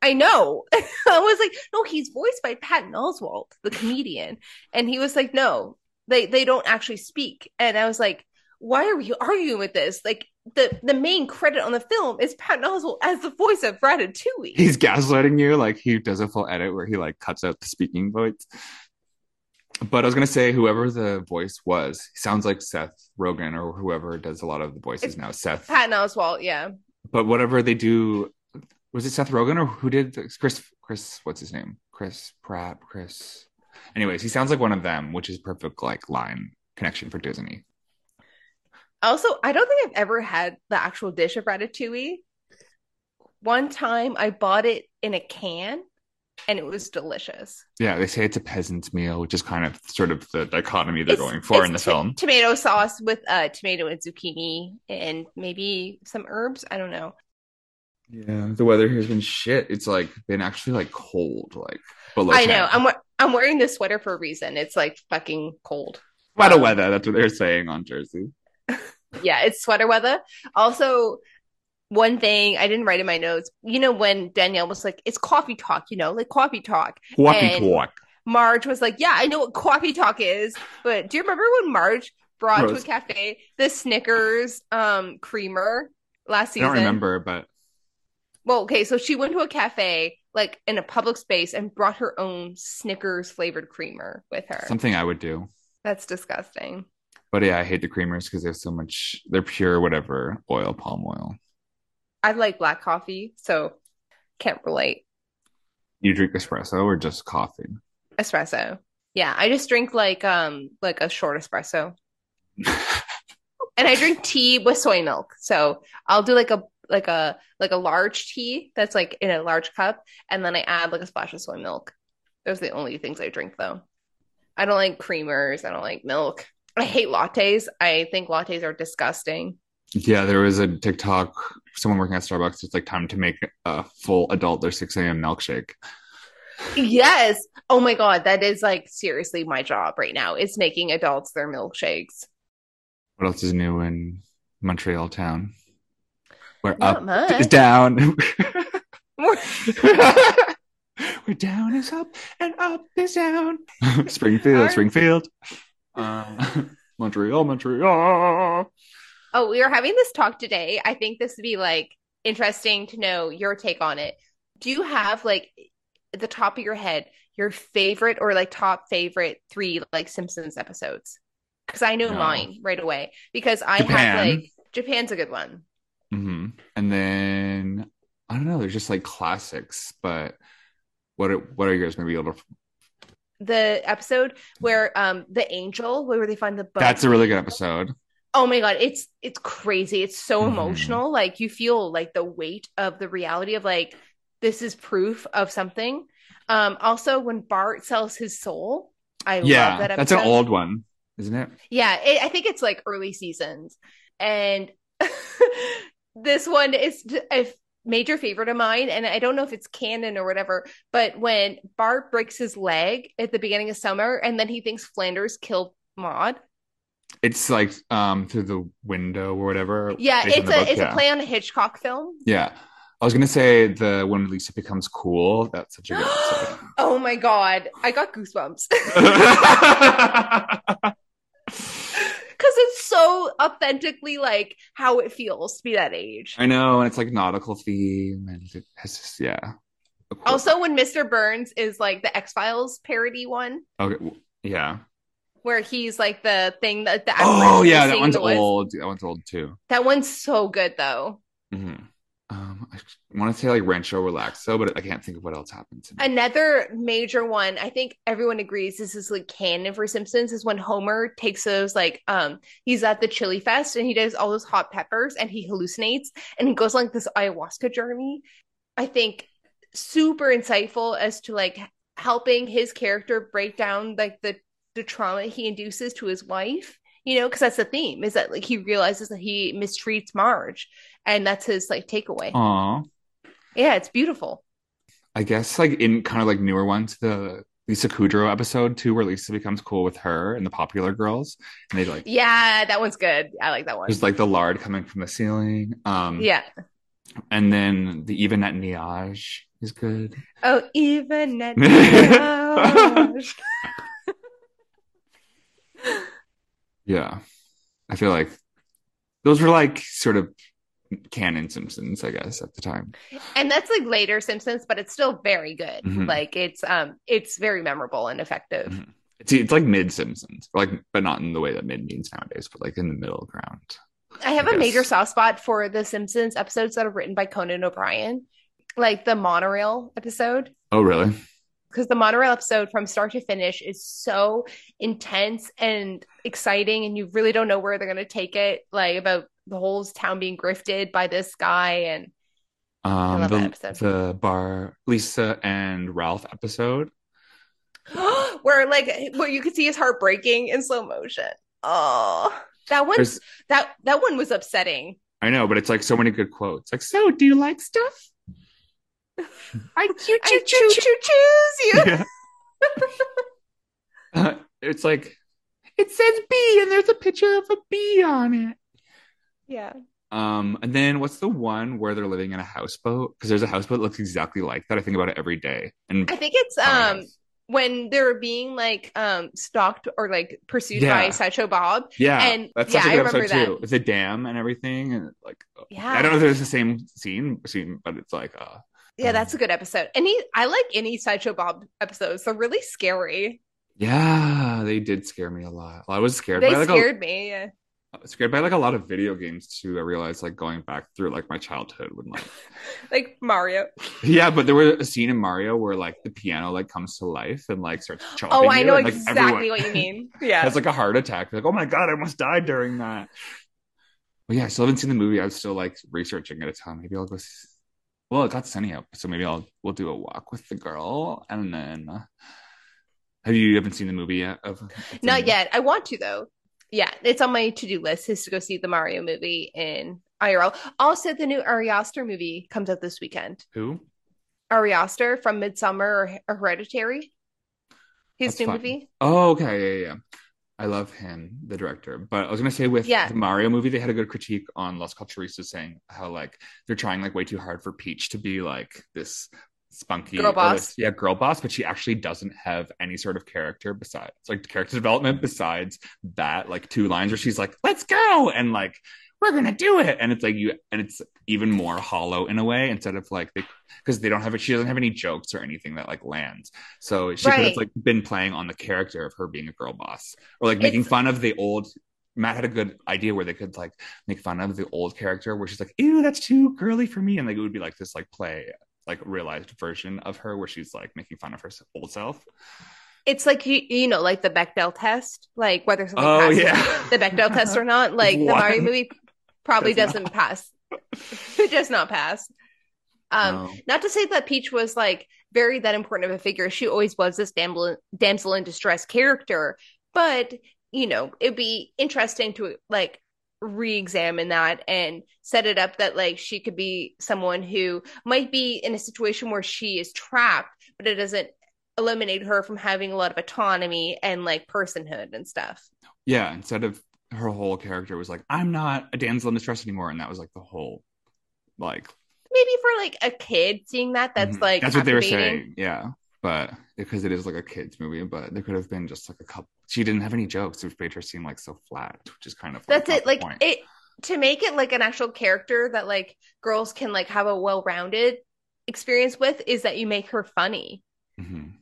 I know. I was like, no, he's voiced by Patton Oswalt, the comedian. And he was like, no, they they don't actually speak. And I was like, why are you arguing with this? Like the the main credit on the film is Patton Oswalt as the voice of Ratatouille. He's gaslighting you. Like he does a full edit where he like cuts out the speaking voice. But I was gonna say, whoever the voice was, sounds like Seth Rogen or whoever does a lot of the voices It's now. Seth. Patton Oswalt, yeah. But whatever they do, was it Seth Rogen or who did the, Chris? Chris, what's his name? Chris Pratt. Chris. Anyways, he sounds like one of them, which is perfect like line connection for Disney. Also, I don't think I've ever had the actual dish of Ratatouille. One time I bought it in a can and it was delicious. Yeah, they say it's a peasant's meal, which is kind of sort of the dichotomy they're It's- going for in the to- film. Tomato sauce with uh tomato and zucchini and maybe some herbs. I don't know. Yeah, the weather here has been shit. It's like been actually like cold, like below. I know. I'm I'm wearing this sweater for a reason. It's like fucking cold. Um, weather. That's what they're saying on Jersey. Yeah, it's sweater weather. Also, one thing I didn't write in my notes. You know when Danielle was like, "It's coffee talk," you know, like coffee talk. Walkie And- talk. Marge was like, "Yeah, I know what coffee talk is." But do you remember when Marge brought Rose. to a cafe the Snickers um creamer last season? I don't remember, but Well, okay, so she went to a cafe like in a public space and brought her own Snickers flavored creamer with her. something I would do. That's disgusting. But yeah, I hate the creamers because they have so much. They're pure whatever oil, palm oil. I like black coffee, so can't relate. You drink espresso or just coffee? Espresso. Yeah, I just drink like um like a short espresso. and I drink tea with soy milk. So I'll do like a like a like a large tea that's like in a large cup, and then I add like a splash of soy milk. Those are the only things I drink though. I don't like creamers. I don't like milk. I hate lattes. I think lattes are disgusting. Yeah, there was a TikTok, someone working at Starbucks. It's like time to make a full adult their 6 a.m. milkshake. Yes. Oh my God. That is like seriously my job right now. It's making adults their milkshakes. What else is new in Montreal town? Where Not up much. is down. Where down is up and up is down. Springfield, Alright. Springfield. Um, Montreal, Montreal. Oh, we are having this talk today. I think this would be like interesting to know your take on it. Do you have like at the top of your head your favorite or like top favorite three like Simpsons episodes? Because I know No. mine right away. Because I Japan. have like Japan's a good one. And then I don't know. There's just like classics, but what are, what gonna be able to. The episode where um the angel where they find the book. That's a really good episode. oh my god it's it's crazy it's so Mhm. emotional like you feel like the weight of the reality of like this is proof of something um also when bart sells his soul i yeah, love that that's an old one, isn't it? yeah it, i think it's like early seasons and this one is a major favorite of mine and i don't know if it's canon or whatever but when bart breaks his leg at the beginning of summer and then he thinks flanders killed maude It's like um through the window or whatever. yeah it's a book, it's yeah. a play on a hitchcock film Yeah. I was gonna say the when Lisa becomes cool. That's such a good episode. oh my god, I got goosebumps so authentically like how it feels to be that age. I know, and it's like nautical theme, and it has just yeah. Also, when Mr. Burns is like the X Files parody one, okay, yeah. where he's like the thing that the Oh yeah, that one's old. That one's old too. That one's so good though. hmm Um, I want to say like Rancho Relaxo, but I can't think of what else happened in it. Another major one, I think everyone agrees this is like canon for Simpsons, is when Homer takes those like um he's at the chili fest and he does all those hot peppers and he hallucinates and he goes on, like this ayahuasca journey. I think super insightful as to like helping his character break down like the the trauma he induces to his wife. You know, because that's the theme is that like he realizes that he mistreats Marge, and that's his like takeaway. Aw. Yeah, it's beautiful. I guess like in kind of like newer ones, the Lisa Kudrow episode too, where Lisa becomes cool with her and the popular girls, and they like Yeah, that one's good. I like that one. there's like the lard coming from the ceiling. Um, Yeah. and then the even at Niage is good. Oh, even at Niage. Yeah, I feel like those were like sort of canon Simpsons, I guess, at the time. and that's like later Simpsons, but it's still very good. Mhm. Like it's um it's very memorable and effective. Mhm. It's it's like mid Simpsons, like but not in the way that mid means nowadays, but like in the middle ground. I have I a major soft spot for the Simpsons episodes that are written by Conan O'Brien, like the monorail episode. Oh, really? Because the monorail episode from start to finish is so intense and exciting, and you really don't know where they're going to take it. Like about the whole town being grifted by this guy, and Um, the, the bar Lisa and Ralph episode. where like where you could see his heart breaking in slow motion. Oh, that one that that one was upsetting. I know, but it's like so many good quotes. Like, so do you like stuff? I choo I choo choo choose you. Yeah. Uh, it's like it says B and there's a picture of a bee on it. Yeah. Um, and then what's the one where they're living in a houseboat? Because there's a houseboat that looks exactly like that. I think about it every day. And I think it's um when they're being like um stalked or like pursued by Yeah. Sideshow Bob. yeah, and- that's yeah, such a I good remember episode that. too. With the dam and everything, and like Yeah. I don't know if it's the same scene scene, but it's like uh Yeah, that's a good episode. Any I like any Sideshow Bob episodes. They're really scary. yeah, they did scare me a lot. Well, I was scared They by like a- scared me. Yeah. I was scared by like a lot of video games too. I realized like going back through like my childhood when like like Mario. yeah, but there was a scene in Mario where like the piano like comes to life and like starts chopping. Oh, I you, know and, like, exactly everyone what you mean. Yeah. Has like a heart attack. Like, oh my god, I almost died during that. But yeah, I still haven't seen the movie. I was still like researching at a time. Maybe I'll go. s- Well, it got sunny up, so maybe I'll we'll do a walk with the girl, and then. Uh, have you haven't seen the movie yet? Of Not yet. I want to though. Yeah, it's on my to-do list is to go see the Mario movie in IRL. Also, the new Ari Aster movie comes out this weekend. Who? Ari Aster from Midsommar or Hereditary. His That's new fun. movie. Oh, okay, yeah, yeah. I love him, the director. But I was gonna say with Yeah. the Mario movie, they had a good critique on Los Culturistas saying how like they're trying like way too hard for Peach to be like this spunky Girl boss. yeah, girl boss, but she actually doesn't have any sort of character besides like character development besides that like two lines where she's like, "Let's go," and like we're gonna do it, and it's like you, and it's even more hollow in a way instead of like because they don't have it. She doesn't have any jokes or anything that like lands. So she could have like been playing on the character of her being a girl boss or like making It's- fun of the old. Matt had a good idea where they could like make fun of the old character where she's like, "Ew, that's too girly for me," and like it would be like this like play like realized version of her where she's like making fun of her old self. It's like you, you know, like the Bechdel test, like whether something Oh passes yeah, the Bechdel test or not. Like the Mario movie probably does doesn't pass. it does not pass. Um, No. not to say that Peach was like very that important of a figure. She always was this damsel, damsel in distress character, but you know, it'd be interesting to like re-examine that and set it up that like she could be someone who might be in a situation where she is trapped, but it doesn't eliminate her from having a lot of autonomy and like personhood and stuff. yeah. Instead of her whole character was like, "I'm not a damsel in distress anymore," and that was like the whole like Maybe for like a kid seeing that, that's Mhm. like that's what they were saying yeah but because it is like a kids movie but there could have been just like a couple she didn't have any jokes which made her seem like so flat which is kind of like, That's it. Like point. it to make it like an actual character that like girls can like have a well-rounded experience with is that you make her funny. Mhm.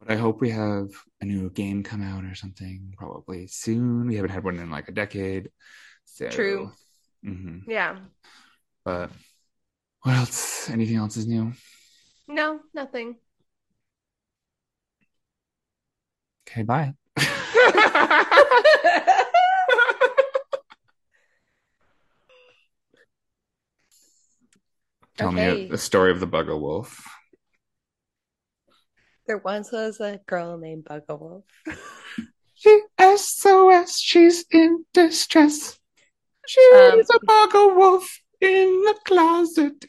but i hope we have a new game come out or something probably soon we haven't had one in like a decade so True. mhm. Yeah. but what else anything else is new No, nothing. Okay bye tell Okay. me the story of the bugger wolf there once was a girl named Bugger Wolf. She SOS, she's in distress. She's Um, a bugger wolf in the closet.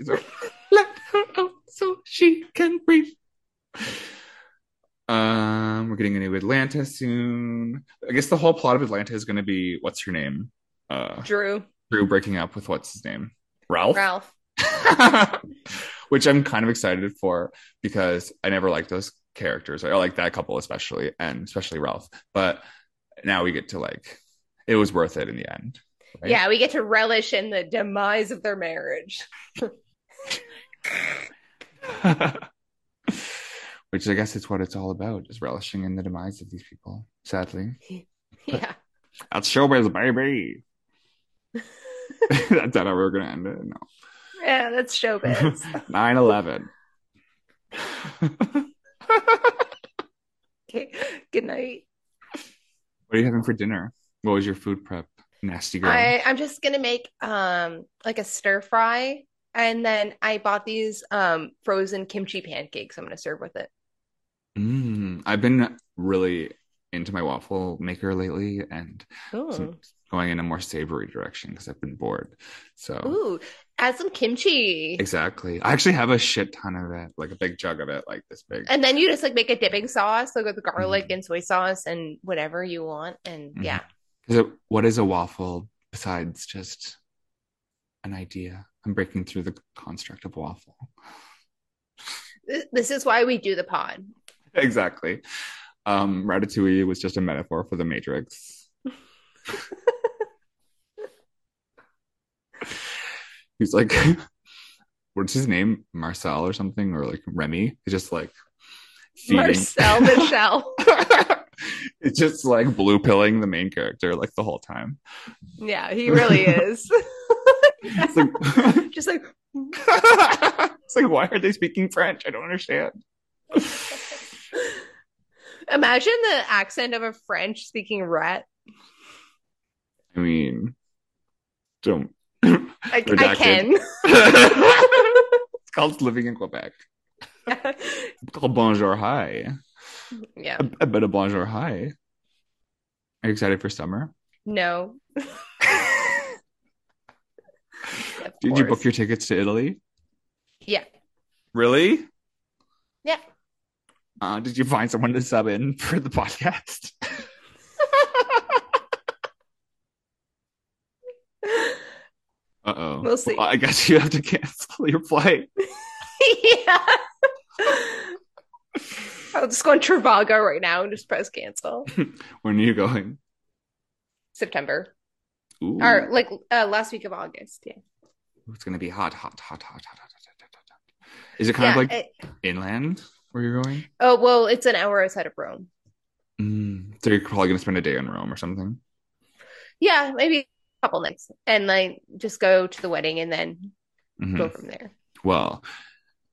Let her out so she can breathe. Um, we're getting a new Atlanta soon. I guess the whole plot of Atlanta is going to be what's her name? Uh, Drew, Drew breaking up with what's his name? Ralph. Ralph. Which I'm kind of excited for because I never liked those characters. I like that couple especially, and especially Ralph. But now we get to like, it was worth it in the end. right? Yeah, we get to relish in the demise of their marriage. Which I guess it's what it's all about, is relishing in the demise of these people. Sadly, Yeah. that's showbiz, baby. that's not how we're gonna end it. No, Yeah, that's showbiz. 9-11. okay. Good night. What are you having for dinner? What was your food prep? Nasty girl. I, I'm just gonna make um like a stir fry and then I bought these um frozen kimchi pancakes I'm gonna serve with it. Mm, I've been really into my waffle maker lately and some- going in a more savory direction because I've been bored. So Ooh, add some kimchi. exactly. I actually have a shit ton of it, like a big jug of it, like this big. And then you just like make a dipping sauce, like with garlic Mhm. and soy sauce and whatever you want. And Mhm. yeah. it- what is a waffle besides just an idea? I'm breaking through the construct of waffle. This is why we do the pod. exactly. Um, Ratatouille was just a metaphor for the Matrix. He's like, what's his name? Marcel or something, or like Remy. He's just like feeding. Marcel Michelle. it's just like blue pilling the main character like the whole time. Yeah, he really is. It's like, Just like it's like why are they speaking French? I don't understand. Imagine the accent of a French speaking rat. I mean, don't. I, I can. it's called living in Quebec. It's called bonjour hi. yeah. A, a bit of bonjour hi. Are you excited for summer? No. Did you book your tickets to Italy? Yeah. Really? Yeah. Uh, did you find someone to sub in for the podcast? Uh oh. We'll see. I guess you have to cancel your flight. yeah. I'll just go on Trivago right now and just press cancel. When are you going? September. Ooh. Or like uh, last week of August. Yeah. It's gonna be hot, hot, hot, hot, hot, hot, hot, hot, hot, hot. Is it kind yeah of like it- inland where you're going? oh, well, it's an hour outside of Rome. Mm. So you're probably gonna spend a day in Rome or something. Yeah, maybe a couple nights. And like just go to the wedding and then Mhm. go from there. Well,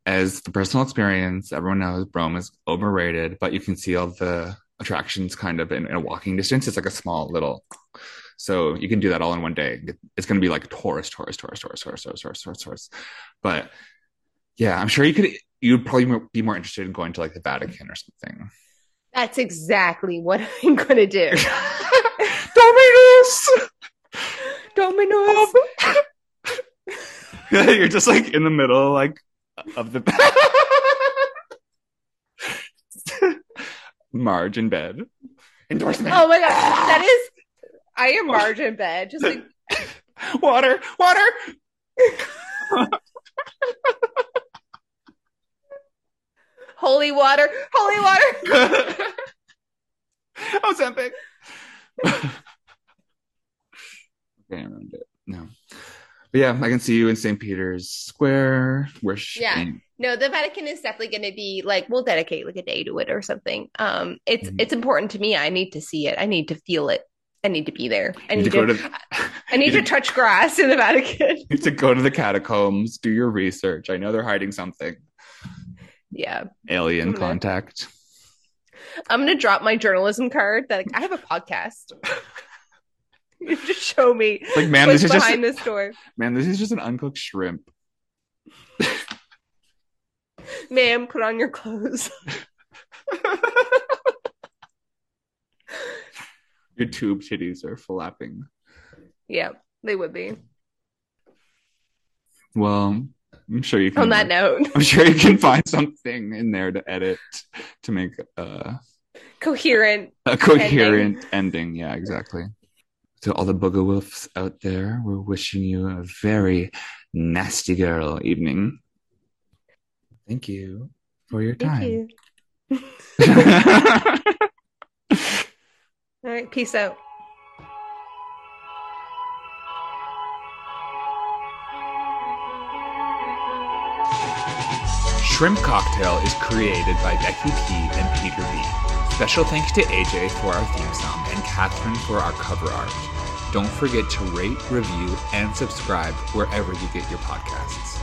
as the personal experience, everyone knows Rome is overrated, but you can see all the attractions kind of in, in a walking distance. It's like a small little, so you can do that all in one day. It's going to be like tourist, tourist, tourist, tourist, tourist, tourist, tourist, tourist, tourist. But yeah, I'm sure you could. You'd probably be more interested in going to like the Vatican or something. That's exactly what I'm gonna do. Dominus. Domino's. Um, you're just like in the middle, like of the Marge in bed. Endorsement. Oh my god, that is. I am Marge in bed, just like water, water. Holy water, holy water. Ozempic. okay, I ruined it. No. But yeah, I can see you in St. Peter's Square. Where she, Yeah. No, the Vatican is definitely going to be like we'll dedicate like a day to it or something. Um, it's Mhm. it's important to me. I need to see it. I need to feel it. I need to be there. I need need to to. go to I need you to touch grass in the Vatican. you need to go to the catacombs, do your research. I know they're hiding something. Yeah, Alien Okay. contact. I'm gonna drop my journalism card. That I have a podcast. you just show me Like, man, this is just behind this door, man, this is just an uncooked shrimp. ma'am. Put on your clothes. Your tube titties are flapping. yeah, they would be. Well, I'm sure you can. On that note, I'm sure you can find something in there to edit to make uh, coherent. a coherent ending. Yeah, exactly. To all the Booga Wolves out there, we're wishing you a very nasty girl evening. Thank you for your Thank time. you. All right, peace out. Shrimp Cocktail is created by Becky P and Peter B. Special thanks to AJ for our theme song and Catherine for our cover art. Don't forget to rate, review, and subscribe wherever you get your podcasts.